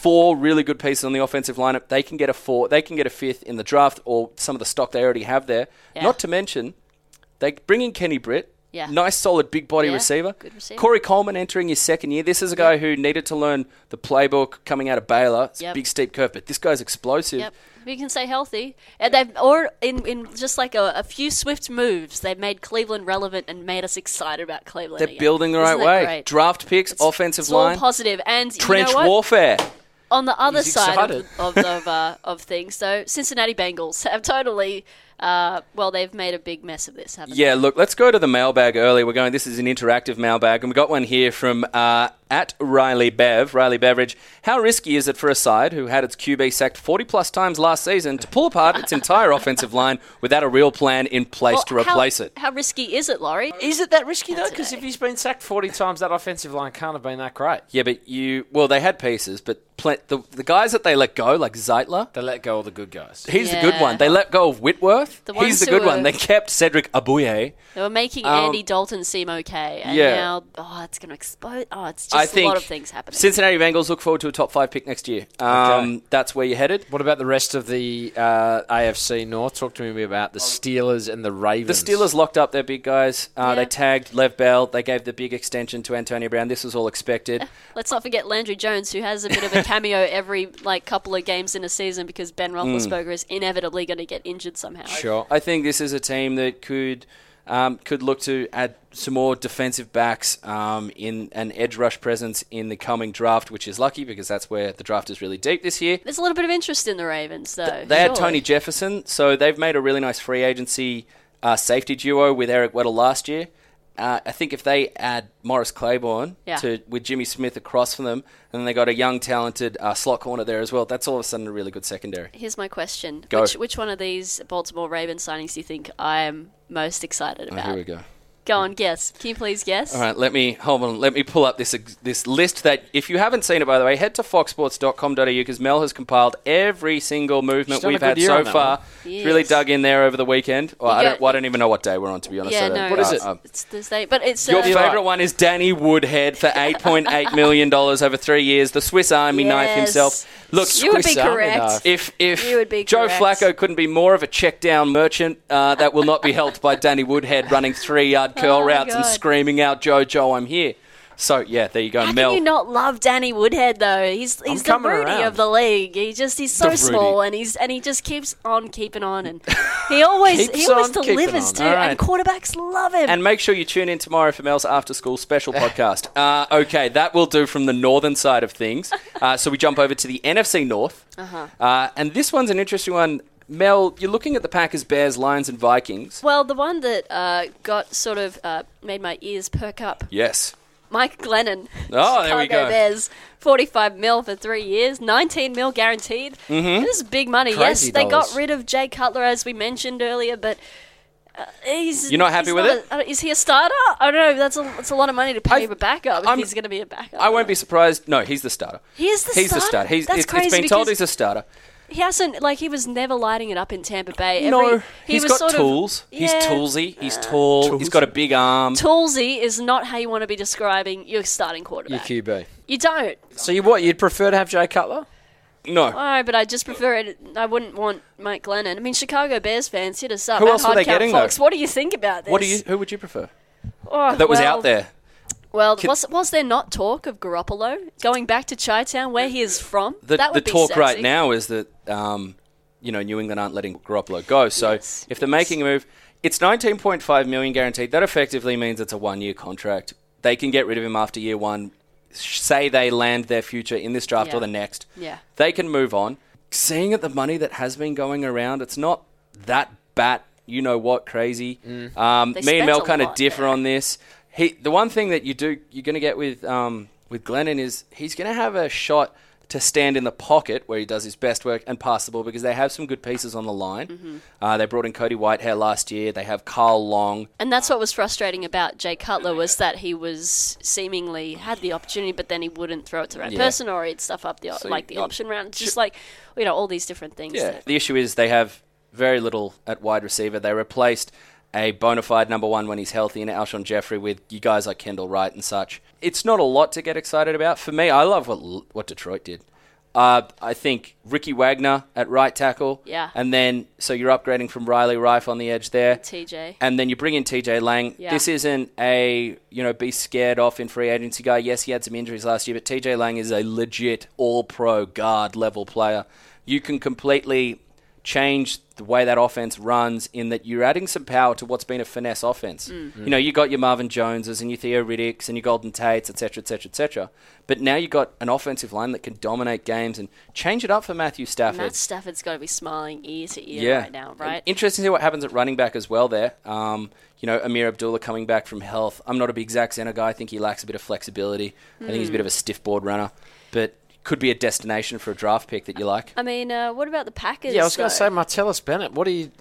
four really good pieces on the offensive lineup. They can get a four, they can get a fifth in the draft, or some of the stock they already have there. Yeah. Not to mention, they bring in Kenny Britt. Yeah. Nice, solid, big body Yeah, receiver. good receiver. Corey Coleman entering his second year. This is a guy who needed to learn the playbook coming out of Baylor. It's a big, steep curve, but this guy's explosive. Yep. We can stay healthy. And they've or in, in just like a, a few swift moves, they've made Cleveland relevant and made us excited about Cleveland. They're again. building the right Isn't that way. great? Draft picks, It's- offensive it's line, positive. And trench you know what? warfare. On the other He's side excited. of of of, uh, of things, though, Cincinnati Bengals have totally. Uh, well, they've made a big mess of this, haven't Yeah, they? look, let's go to the mailbag early. We're going, this is an interactive mailbag, and we got one here from uh, at Riley Bev, Riley Beveridge. How risky is it for a side who had its QB sacked 40 plus times last season to pull apart its entire offensive line without a real plan in place Well, to replace how, it? How risky is it, Laurie? Is it that risky though? Because if he's been sacked forty times, that offensive line can't have been that great. Yeah, but you, well, they had pieces, but pl- the, the guys that they let go, like Zeitler, They let go all the good guys. he's the good one. They let go of Whitworth. The he's the good were- one. They kept Cedric Ogbuehi. They were making Um, Andy Dalton seem okay, and yeah. now oh, it's going to explode. Oh, it's just I a think a lot of things happening. Cincinnati Bengals look forward to a top five pick next year. Um, Okay. That's where you're headed. What about the rest of the uh, AFC North? Talk to me about the Steelers and the Ravens. The Steelers locked up their big guys. Uh, Yeah. They tagged Lev Bell. They gave the big extension to Antonio Brown. This was all expected. Let's not forget Landry Jones, who has a bit of a cameo every like couple of games in a season because Ben Roethlisberger is inevitably going to get injured somehow. Sure. I think this is a team that could um, could look to add some more defensive backs um, in an edge rush presence in the coming draft, which is lucky because that's where the draft is really deep this year. There's a little bit of interest in the Ravens, though. They had. Tony Jefferson, so they've made a really nice free agency uh, safety duo with Eric Weddle last year. Uh, I think if they add Morris Claiborne Yeah. to with Jimmy Smith across from them, and then they got a young, talented uh, slot corner there as well, that's all of a sudden a really good secondary. Here's my question: Go. which which one of these Baltimore Ravens signings do you think I am most excited Oh, about? here we go. Go on, guess. Can you please guess? All right, let me hold on. Let me pull up this this list that if you haven't seen it, by the way, head to foxsports.com.au because Mel has compiled every single movement She's done a we've had so far. one. She's Really dug in there over the weekend. Well, I You don't. Well, I don't even know what day we're on to be honest. yeah, I don't- no. What is it? uh, It's Thursday, but it's your uh, favourite one is Danny Woodhead for $8.8 million over three years, the Swiss Army knife himself. Look, You would be Swiss Army correct. knife. if if You would be Joe correct. Flacco couldn't be more of a check down merchant, uh, that will not be helped by Danny Woodhead running three yard curl Oh routes and screaming out, Joe, Joe, I'm here. So, yeah, there you go. How Mel. can you not love Danny Woodhead though? He's he's the coming Rudy around. of the league. He just he's so small and he's and he just keeps on keeping on and he always he always delivers too. All right. And quarterbacks love him. And make sure you tune in tomorrow for Mel's After School Special podcast. Uh, okay, that will do from the northern side of things. Uh, so we jump over to the NFC North. Uh-huh. and this one's an interesting one. Mel, you're looking at the Packers, Bears, Lions, and Vikings. well, the one that uh, got sort of uh, made my ears perk up. Yes. Mike Glennon. Oh, there we go. Bears. 45 mil for three years, 19 mil guaranteed. Mm-hmm. This is big money. Crazy yes, they got rid of Jay Cutler, as we mentioned earlier, but uh, he's. You're not happy he's with not it? a- is he a starter? I don't know. That's a, that's a lot of money to pay a backup if I'm- he's going to be a backup. I won't be surprised. No, he's the starter. He is the he's starter? the starter. He's, That's it's, crazy it's been told he's a starter. He hasn't, like, he was never lighting it up in Tampa Bay. Every, no, he he's was got sort of- tools. he's Yeah. toolsy. He's tall. He's got a big arm. Toolsy is not how you want to be describing your starting quarterback. Your. QB. You don't. So you what? You'd prefer to have Jay Cutler? No. Oh, but I just prefer it. I wouldn't want Mike Glennon. I mean, Chicago Bears fans, hit us up. Who at else were they getting, Fox. though? What do you think about this? What do you? Who would you prefer? Oh, That was well- out there. Well, was, was there not talk of Garoppolo going back to Chi-Town, where he is from? The, that the be talk sexy. right now is that um, you know New England aren't letting Garoppolo go. So Yes, if they're yes. making a move, it's 19.5 million guaranteed. That effectively means it's a one-year contract. They can get rid of him after year one. Say they land their future in this draft Yeah. or the next. Yeah. They can move on. Seeing at the money that has been going around, it's not that bat. You know what? Crazy. Um, me and Mel kind of differ there. on this. He, the one thing that you do, you're going to get with um, with Glennon is he's going to have a shot to stand in the pocket where he does his best work and pass the ball because they have some good pieces on the line. Mm-hmm. Uh, they brought in Cody Whitehair last year. They have Kyle Long. And that's what was frustrating about Jay Cutler was that he was seemingly had the opportunity, but then he wouldn't throw it to the right Yeah. person or he'd stuff up the So like the option round. It's just like you know all these different things. Yeah. The issue is they have very little at wide receiver. They replaced a bona fide number one when he's healthy in Alshon Jeffery with you guys like Kendall Wright and such. It's not a lot to get excited about. For me, I love what what Detroit did. Uh, I think Ricky Wagner at right tackle. Yeah. And then, so you're upgrading from Riley Reiff on the edge there. TJ. And then you bring in TJ Lang. Yeah. This isn't a, you know, be scared off in free agency guy. Yes, he had some injuries last year, but TJ Lang is a legit all pro guard level player. You can completely change the way that offense runs in that you're adding some power to what's been a finesse offense. Mm. You know, you got your Marvin Joneses and your Theo Riddicks and your Golden Tates, etc., etc., etc. But now you've got an offensive line that can dominate games and change it up for Matthew Stafford. Matt Stafford's got to be smiling ear to ear Yeah. right now, right? Interesting to see what happens at running back as well there. Um, you know, Ameer Abdullah coming back from health. I'm not a big Zach Zenner guy. I think he lacks a bit of flexibility. I think he's a bit of a stiff board runner. But could be a destination for a draft pick that you like. I mean, uh, what about the Packers? Yeah, I was going to say Martellus Bennett. What do you?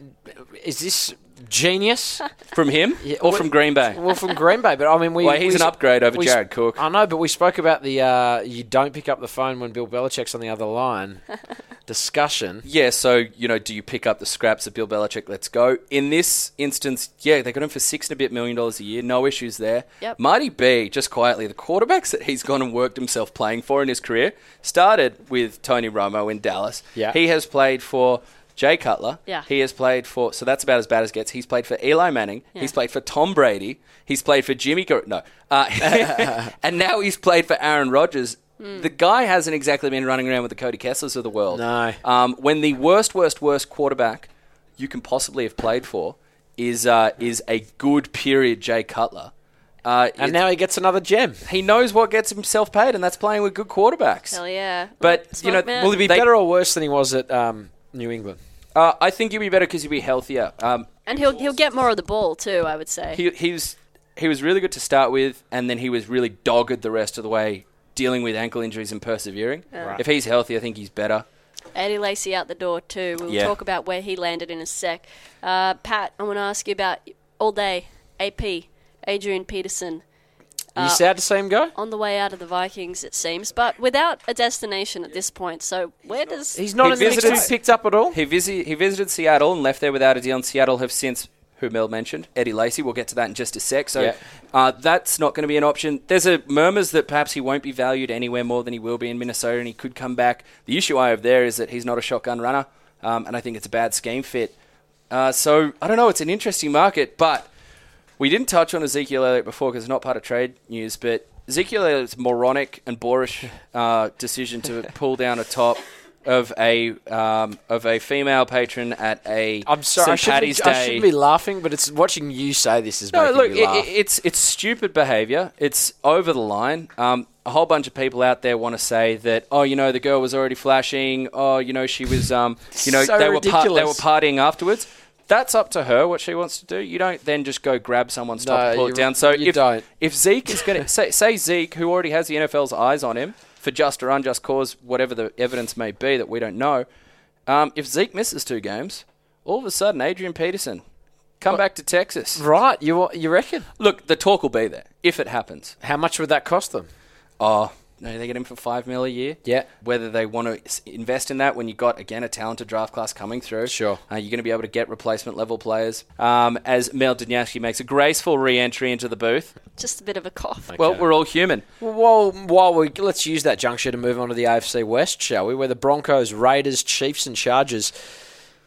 Is this genius? From him Yeah, or well- from Green Bay? well, from Green Bay, but I mean, we. Well, he's we- an upgrade over we- Jared Cook. I know, but we spoke about the uh, you don't pick up the phone when Bill Belichick's on the other line discussion. Yeah, so, you know, do you pick up the scraps of Bill Belichick? Let's go. In this instance, yeah, they got him for six and a bit million dollars a year. No issues there. Yep. Marty B, just quietly, the quarterbacks that he's gone and worked himself playing for in his career started with Tony Romo in Dallas. Yeah. He has played for Jay Cutler. Yeah. He has played for, so that's about as bad as it gets. He's played for Eli Manning. Yeah. He's played for Tom Brady. He's played for Jimmy Gar- No. Uh, and now he's played for Aaron Rodgers. Hmm. The guy hasn't exactly been running around with the Cody Kesslers of the world. No. Um, when the worst, worst, worst quarterback you can possibly have played for is uh, is a good period Jay Cutler. Uh, And now he gets another gem. he knows what gets himself paid, and that's playing with good quarterbacks. Hell yeah. But, you know, man. Will he be They- better or worse than he was at um, New England? Uh, I think he'll be better because he'll be healthier. Um, and he'll he'll get more of the ball too. I would say. he, he was he was really good to start with, and then he was really dogged the rest of the way, dealing with ankle injuries and persevering. If he's healthy, I think he's better. Eddie Lacy out the door too. We'll Yeah. talk about where he landed in a sec. Uh, Pat, I want to ask you about all day AP. Adrian Peterson Are you sad to see him go? on the way out of the Vikings, it seems, but without a destination at this point. So where does He's not He in the mix visited- be picked up at all. He, visi- he visited Seattle and left there without a deal, and Seattle have since, who Mel mentioned, Eddie Lacy. We'll get to that in just a sec. So Yeah. uh, that's not going to be an option. There's a murmurs that perhaps he won't be valued anywhere more than he will be in Minnesota, and he could come back. The issue I have there is that he's not a shotgun runner, um, and I think it's a bad scheme fit. Uh, so I don't know. It's an interesting market, but we didn't touch on Ezekiel Elliott before because it's not part of trade news, but Ezekiel Elliott's moronic and boorish uh, decision to pull down a top of a um, of a female patron at a I'm sorry, I St. shouldn't, be, I shouldn't be laughing, but it's watching you say this is No, making look, me it, laugh. it- it's it's stupid behaviour. It's over the line. Um, a whole bunch of people out there want to say that, oh, you know, the girl was already flashing. Oh, you know, she was, um, you know, So they were par- they were partying afterwards. That's up to her what she wants to do. You don't then just go grab someone's top No, and pull it down. So you if don't. if Zeke is going to say, say Zeke, who already has the NFL's eyes on him for just or unjust cause, whatever the evidence may be that we don't know, um, if Zeke misses two games, all of a sudden Adrian Peterson come back to Texas. right, you you reckon? Look, the talk will be there if it happens. How much would that cost them? Oh, no, they get him for five mil a year. Yeah. Whether they want to invest in that when you've got again a talented draft class coming through, Sure. uh, you're going to be able to get replacement level players. Um, as Mel Danyashki makes a graceful re-entry into the booth. just a bit of a cough? Well, we're all human. Well, while we let's use that juncture to move on to the AFC West, shall we? Where the Broncos, Raiders, Chiefs, and Chargers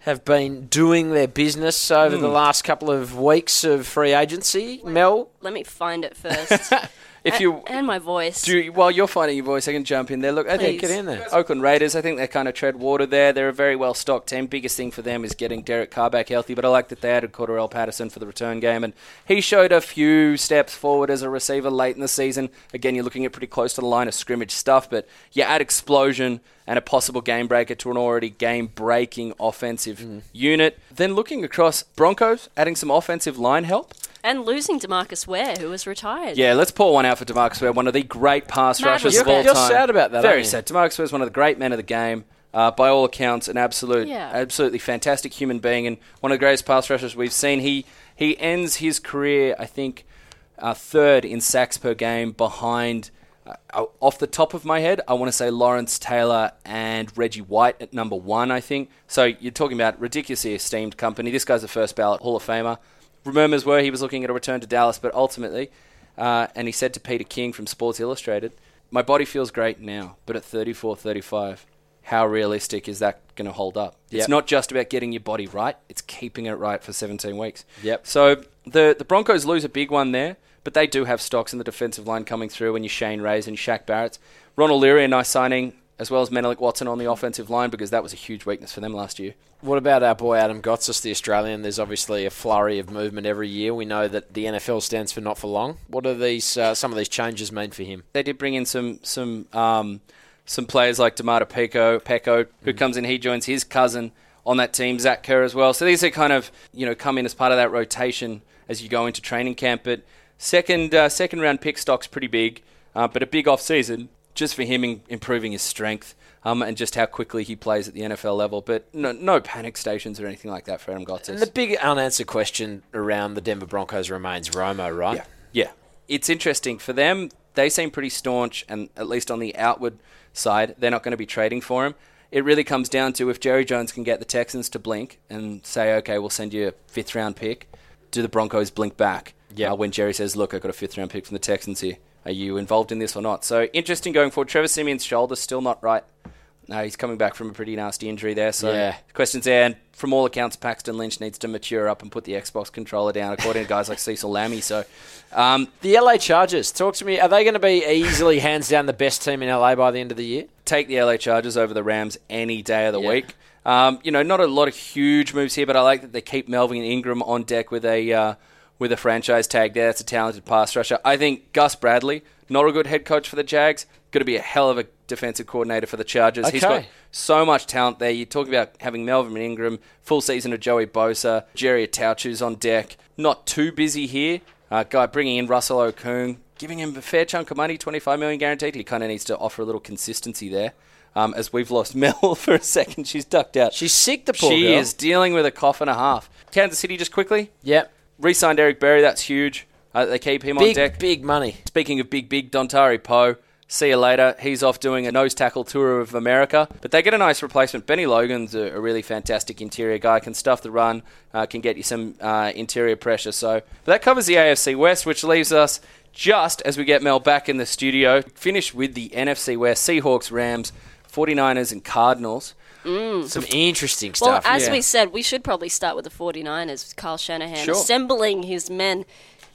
have been doing their business over the last couple of weeks of free agency. Mel, Let me find it first. If you and my voice. do, you- while you're finding your voice, I can jump in there. Look, I think Please. get in there. Oakland Raiders, I think they kind of tread water there. They're a very well stocked team. Biggest thing for them is getting Derek Carr back healthy, but I like that they added Cordarrelle Patterson for the return game, and he showed a few steps forward as a receiver late in the season. Again, you're looking at pretty close to the line of scrimmage stuff, but you add explosion and a possible game breaker to an already game breaking offensive Mm. unit. Then looking across Broncos, adding some offensive line help. And losing DeMarcus Ware, who was retired. Yeah, let's pour one out for DeMarcus Ware, one of the great pass Mad rushers of respect. all You're sad about that, Very aren't you? sad. DeMarcus Ware is one of the great men of the game. Uh, by all accounts, an absolute, Yeah. absolutely fantastic human being, and one of the greatest pass rushers we've seen. He he ends his career, I think, uh, third in sacks per game, behind. Uh, off the top of my head, I want to say Lawrence Taylor and Reggie White at number one. I think so. You're talking about ridiculously esteemed company. This guy's a first ballot Hall of Famer. Rumors were he was looking at a return to Dallas, but ultimately, uh, and he said to Peter King from Sports Illustrated, "My body feels great now, but at 34, 35, how realistic is that going to hold up? Yep. It's not just about getting your body right; it's keeping it right for 17 weeks. Yep. So the the Broncos lose a big one there, but they do have stocks in the defensive line coming through. When you Shane Rays and Shaq Barrett's, Ronald Leary, a nice signing, as well as Menelik Watson on the offensive line because that was a huge weakness for them last year. What about our boy Adam Gotsis, the Australian? There's obviously a flurry of movement every year. We know that the NFL stands for not for long. What do these uh, some of these changes mean for him? they did bring in some some um, some players like Domata Peko, Peko, who comes in. He joins his cousin on that team, Zach Kerr as well. So these are kind of you know come in as part of that rotation as you go into training camp. But second uh, second round pick stock's pretty big, uh, but a big off season just for him in, improving his strength. Um, and just how quickly he plays at the NFL level, but no, no panic stations or anything like that for Adam Gotsis. And the big unanswered question around the Denver Broncos remains Romo, right? Yeah. Yeah. It's interesting. For them, they seem pretty staunch, and at least on the outward side, they're not going to be trading for him. It really comes down to if Jerry Jones can get the Texans to blink and say, okay, we'll send you a fifth round pick, do the Broncos blink back? Yeah. Uh, when Jerry says, look, I've got a fifth round pick from the Texans here. Are you involved in this or not? So interesting going forward. Trevor Siemian's shoulder's still not right. No, he's coming back from a pretty nasty injury there. So Yeah. questions there. And from all accounts, Paxton Lynch needs to mature up and put the Xbox controller down, according to guys like Cecil Lammey. So um, The LA Chargers, talk to me. Are they going to be easily hands down the best team in LA by the end of the year? take the LA Chargers over the Rams any day of the Yeah. week. Um, you know, not a lot of huge moves here, but I like that they keep Melvin Ingram on deck with a uh, with a franchise tag there. That's a talented pass rusher. I think Gus Bradley, not a good head coach for the Jags, going to be a hell of a defensive coordinator for the Chargers. He's got so much talent there. You talk about having Melvin Ingram, full season of Joey Bosa, Jerry Tauchu's on deck. Not too busy here. Uh, guy bringing in Russell Okung, giving him a fair chunk of money, twenty five million guaranteed. He kind of needs to offer a little consistency there. Um, as we've lost Mel for a second, she's ducked out. She's sick, the poor she girl. is dealing with a cough and a half. Kansas City, just quickly, Yep. Re-signed Eric Berry. That's huge. Uh, they keep him on Big, deck. big money. Speaking of big, big, Dontari Poe. See you later. He's off doing a nose tackle tour of America. But they get a nice replacement. Bennie Logan's a, a really fantastic interior guy. Can stuff the run. Uh, can get you some uh, interior pressure. So but that covers the AFC West, which leaves us just as we get Mel back in the studio. Finish with the NFC West: Seahawks, Rams, 49ers, and Cardinals. Some interesting stuff. Well, as yeah. we said, we should probably start with the 49ers, with Kyle Shanahan Sure. assembling his men.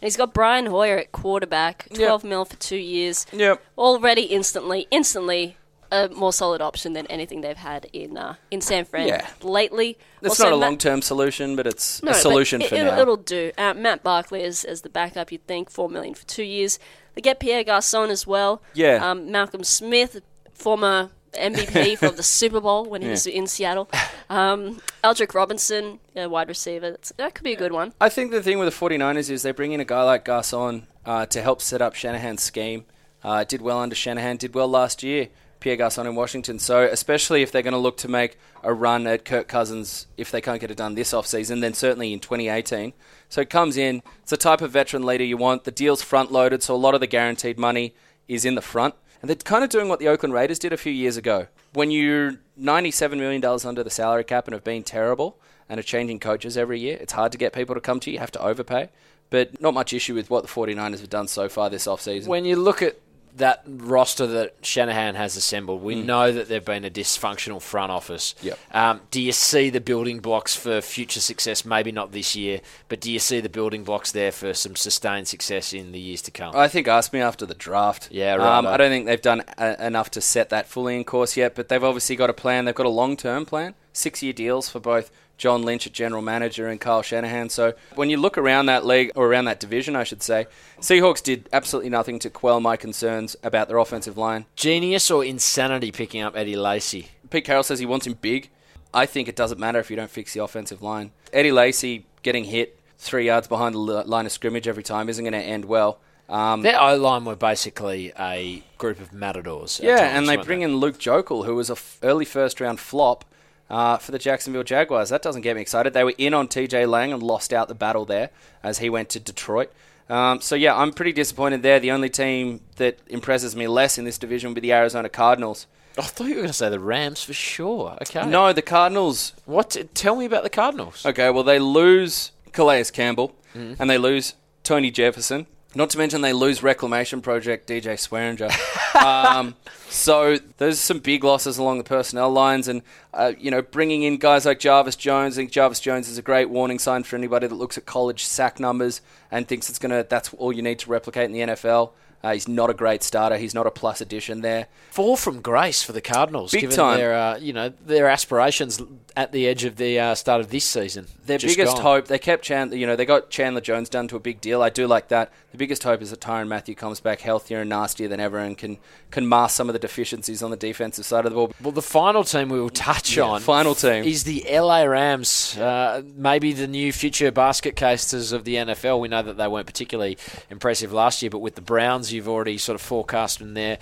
And he's got Brian Hoyer at quarterback, 12 mil for two years. Yep. Already instantly, instantly a more solid option than anything they've had in uh, in San Fran Yeah. lately. It's Also, not a Matt- long-term solution, but it's no, a solution it, for it'll, now. It'll do. Uh, Matt Barkley as, as the backup, you'd think, four million for two years. They get Pierre Garcon as well. Yeah. Um, Malcolm Smith, former MVP for the Super Bowl when he was in Seattle. Um, Aldrick Robinson, a wide receiver. That's, that could be a good one. I think the thing with the 49ers is they bring in a guy like Garcon uh, to help set up Shanahan's scheme. Uh, did well under Shanahan, did well last year, Pierre Garcon in Washington. So, especially if they're going to look to make a run at Kirk Cousins, if they can't get it done this offseason, then certainly in 2018. So, it comes in, it's the type of veteran leader you want. The deal's front loaded, so a lot of the guaranteed money is in the front. And they're kind of doing what the Oakland Raiders did a few years ago. When you're $97 million under the salary cap and have been terrible and are changing coaches every year, it's hard to get people to come to you. You have to overpay. But not much issue with what the 49ers have done so far this offseason. when you look at that roster that Shanahan has assembled, Mm. we know that they've been a dysfunctional front office. Yep. Um, do you see the building blocks for future success? Maybe not this year, but do you see the building blocks there for some sustained success in the years to come? I think ask me after the draft. Yeah, Um. I don't think they've done a- enough to set that fully in course yet, but they've obviously got a plan. They've got a long term plan, six year deals for both John Lynch at general manager and Kyle Shanahan. So when you look around that league, or around that division, I should say, Seahawks did absolutely nothing to quell my concerns about their offensive line. Genius or insanity picking up Eddie Lacy? Pete Carroll says he wants him big. I think it doesn't matter if you don't fix the offensive line. Eddie Lacy getting hit three yards behind the line of scrimmage every time isn't going to end well. Um, Their O line were basically a group of matadors. Yeah, times, and they bring in Luke Joeckel, who was a f- early first round flop uh, for the Jacksonville Jaguars. That doesn't get me excited. They were in on TJ Lang and lost out the battle there as he went to Detroit. Um, so yeah, I'm pretty disappointed there. The only team that impresses me less in this division would be the Arizona Cardinals. I thought you were going to say the Rams for sure. Okay. No, the Cardinals. What? Tell me about the Cardinals. Okay, well they lose Calais Campbell and they lose Tony Jefferson. Not to mention they lose Reclamation Project DJ Swearinger. um, so there's some big losses along the personnel lines, and uh, you know bringing in guys like Jarvis Jones. I think Jarvis Jones is a great warning sign for anybody that looks at college sack numbers and thinks it's gonna that's all you need to replicate in the NFL. Uh, he's not a great starter. He's not a plus addition there. Fall from grace for the Cardinals, Big given time. their uh, you know their aspirations at the edge of the uh, start of this season. Their Just biggest gone. hope, they kept Chandler, you know, they got Chandler Jones done to a big deal. I do like that. The biggest hope is that Tyrann Mathieu comes back healthier and nastier than ever and can, can mask some of the deficiencies on the defensive side of the ball. Well, the final team we will touch Yeah, on, final team. is the LA Rams. Uh, maybe the new future basket cases of the NFL. We know that they weren't particularly impressive last year, but with the Browns, you've already sort of forecast in their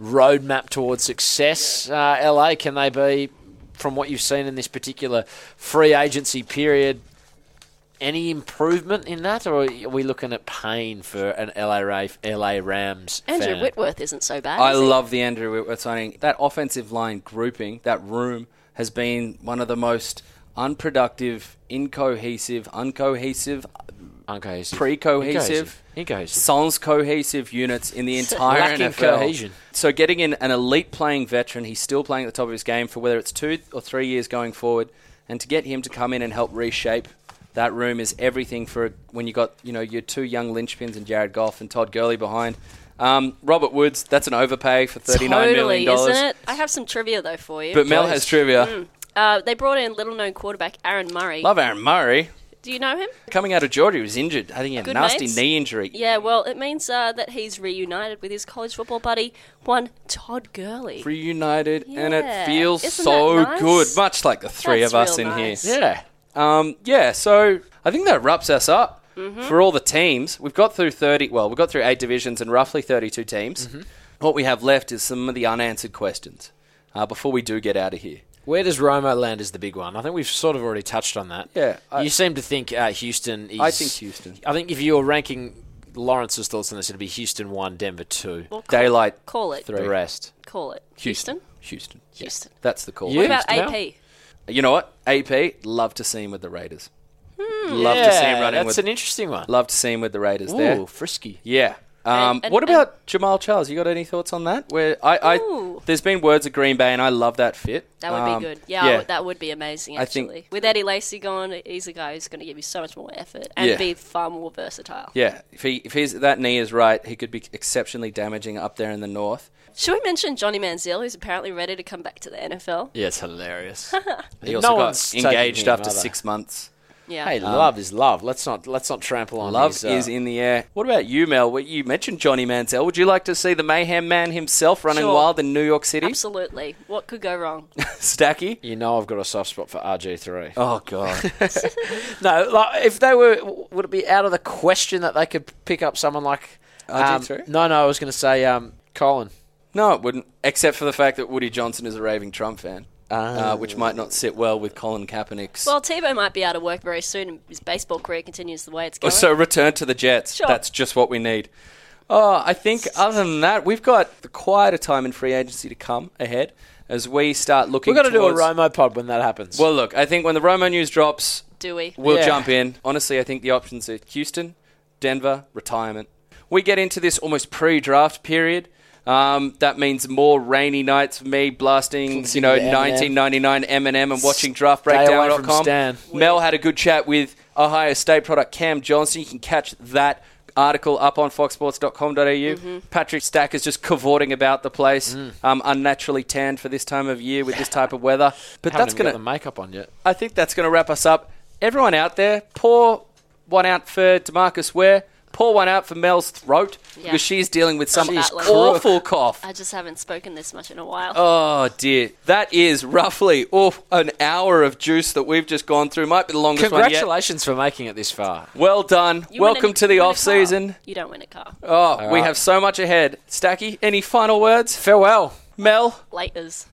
roadmap towards success. Uh, LA, can they be, from what you've seen in this particular free agency period? Any improvement in that, or are we looking at pain for an LA, Ra- LA Rams Andrew fan? Whitworth isn't so bad. I is he? love the Andrew Whitworth signing. That offensive line grouping, that room, has been one of the most unproductive, incohesive, uncohesive, Uncohesive. pre-cohesive, Incohesive. sans cohesive units in the entire Lacking NFL. cohesion. So getting in an elite playing veteran, he's still playing at the top of his game for whether it's two or three years going forward, and to get him to come in and help reshape that room is everything for when you got you know your two young linchpins and Jared Goff and Todd Gurley behind. Um, Robert Woods, that's an overpay for thirty nine totally, million dollars. isn't it? I have some trivia though for you. But Mel has trivia. uh, they brought in little-known quarterback Aaron Murray. Love Aaron Murray. Do you know him? Coming out of Georgia, he was injured. I think he had a Good nasty mates? knee injury. Yeah, well, it means uh, that he's reunited with his college football buddy, one Todd Gurley. Reunited, and it feels Isn't so nice? good, much like the three That's of us in nice. here. Yeah. Um, yeah, so I think that wraps us up Mm-hmm. for all the teams. We've got through 30, well, we've got through eight divisions and roughly 32 teams. Mm-hmm. What we have left is some of the unanswered questions uh, before we do get out of here. Where does Romo land is the big one. I think we've sort of already touched on that. Yeah, I- you seem to think uh, Houston is. I think Houston. I think if you're ranking Lawrence's thoughts on this. It'd be Houston one, Denver two. Well, call, Daylight Call it. three. The rest. Call it. Houston. Houston. Yeah, Houston. that's the call. You? What about Houston now? AP? You know what? AP, love to see him with the Raiders. Love to see him running That's with. an interesting one. love to see him with the Raiders Ooh, there. frisky. Yeah. Um, And- and- what and- about Jamaal Charles? You got any thoughts on that? Where I, I there's been words of Green Bay, and I love that fit. That would Um, be good. Yeah, I would- that would be amazing. I think- Actually, with Eddie Lacy gone, he's a guy who's going to give you so much more effort and Yeah. be far more versatile. Yeah, if he if he's that knee is right, he could be exceptionally damaging up there in the north. Should we mention Johnny Manziel, who's apparently ready to come back to the NFL? Yeah, it's hilarious. He No also got engaged after are they? six months. Yeah. hey, love is love. Let's not let's not trample on Love his, uh, is in the air. What about you, Mel? You mentioned Johnny Manziel. Would you like to see the Mayhem Man himself running Sure. wild in New York City? Absolutely. What could go wrong? Stacky. You know, I've got a soft spot for RG three. Oh god. No, like if they were, would it be out of the question that they could pick up someone like um, RG3? no, no, I was going to say um, Colin. no, it wouldn't. Except for the fact that Woody Johnson is a raving Trump fan, Ah. uh, which might not sit well with Colin Kaepernick's. Well, Tebow might be out of work very soon, and his baseball career continues the way it's going. so return to the Jets. Sure. That's just what we need. Oh, I think other than that, we've got the quieter time in free agency to come ahead as we start looking. We're going to do a Romo pod when that happens. Well, look, I think when the Romo news drops, Do we? we'll Yeah. jump in. Honestly, I think the options are Houston, Denver, retirement. We get into this almost pre-draft period. Um, that means more rainy nights for me blasting, you know, to Eminem. 1999 Eminem and watching Stay away from draftbreakdown.com. Mel had a good chat with Ohio State product Cam Johnson. You can catch that article up on foxsports.com.au. Mm-hmm. Patrick Stack is just cavorting about the place, Mm. um, unnaturally tanned for this time of year with this type of weather. But Haven't that's going to the makeup on yet. I think that's going to wrap us up. Everyone out there, pour one out for DeMarcus Ware. Pour one out for Mel's throat Yeah. because she's dealing with some She's crook. awful cough. I just haven't spoken this much in a while. Oh dear, that is roughly oh, an hour of juice that we've just gone through. Might be the longest one yet. Congratulations for making it this far. Well done. You Welcome a- to the you win a off season. You don't win a car. Oh, we have so much ahead. Stacky, any final words? Farewell. Mel, Laters.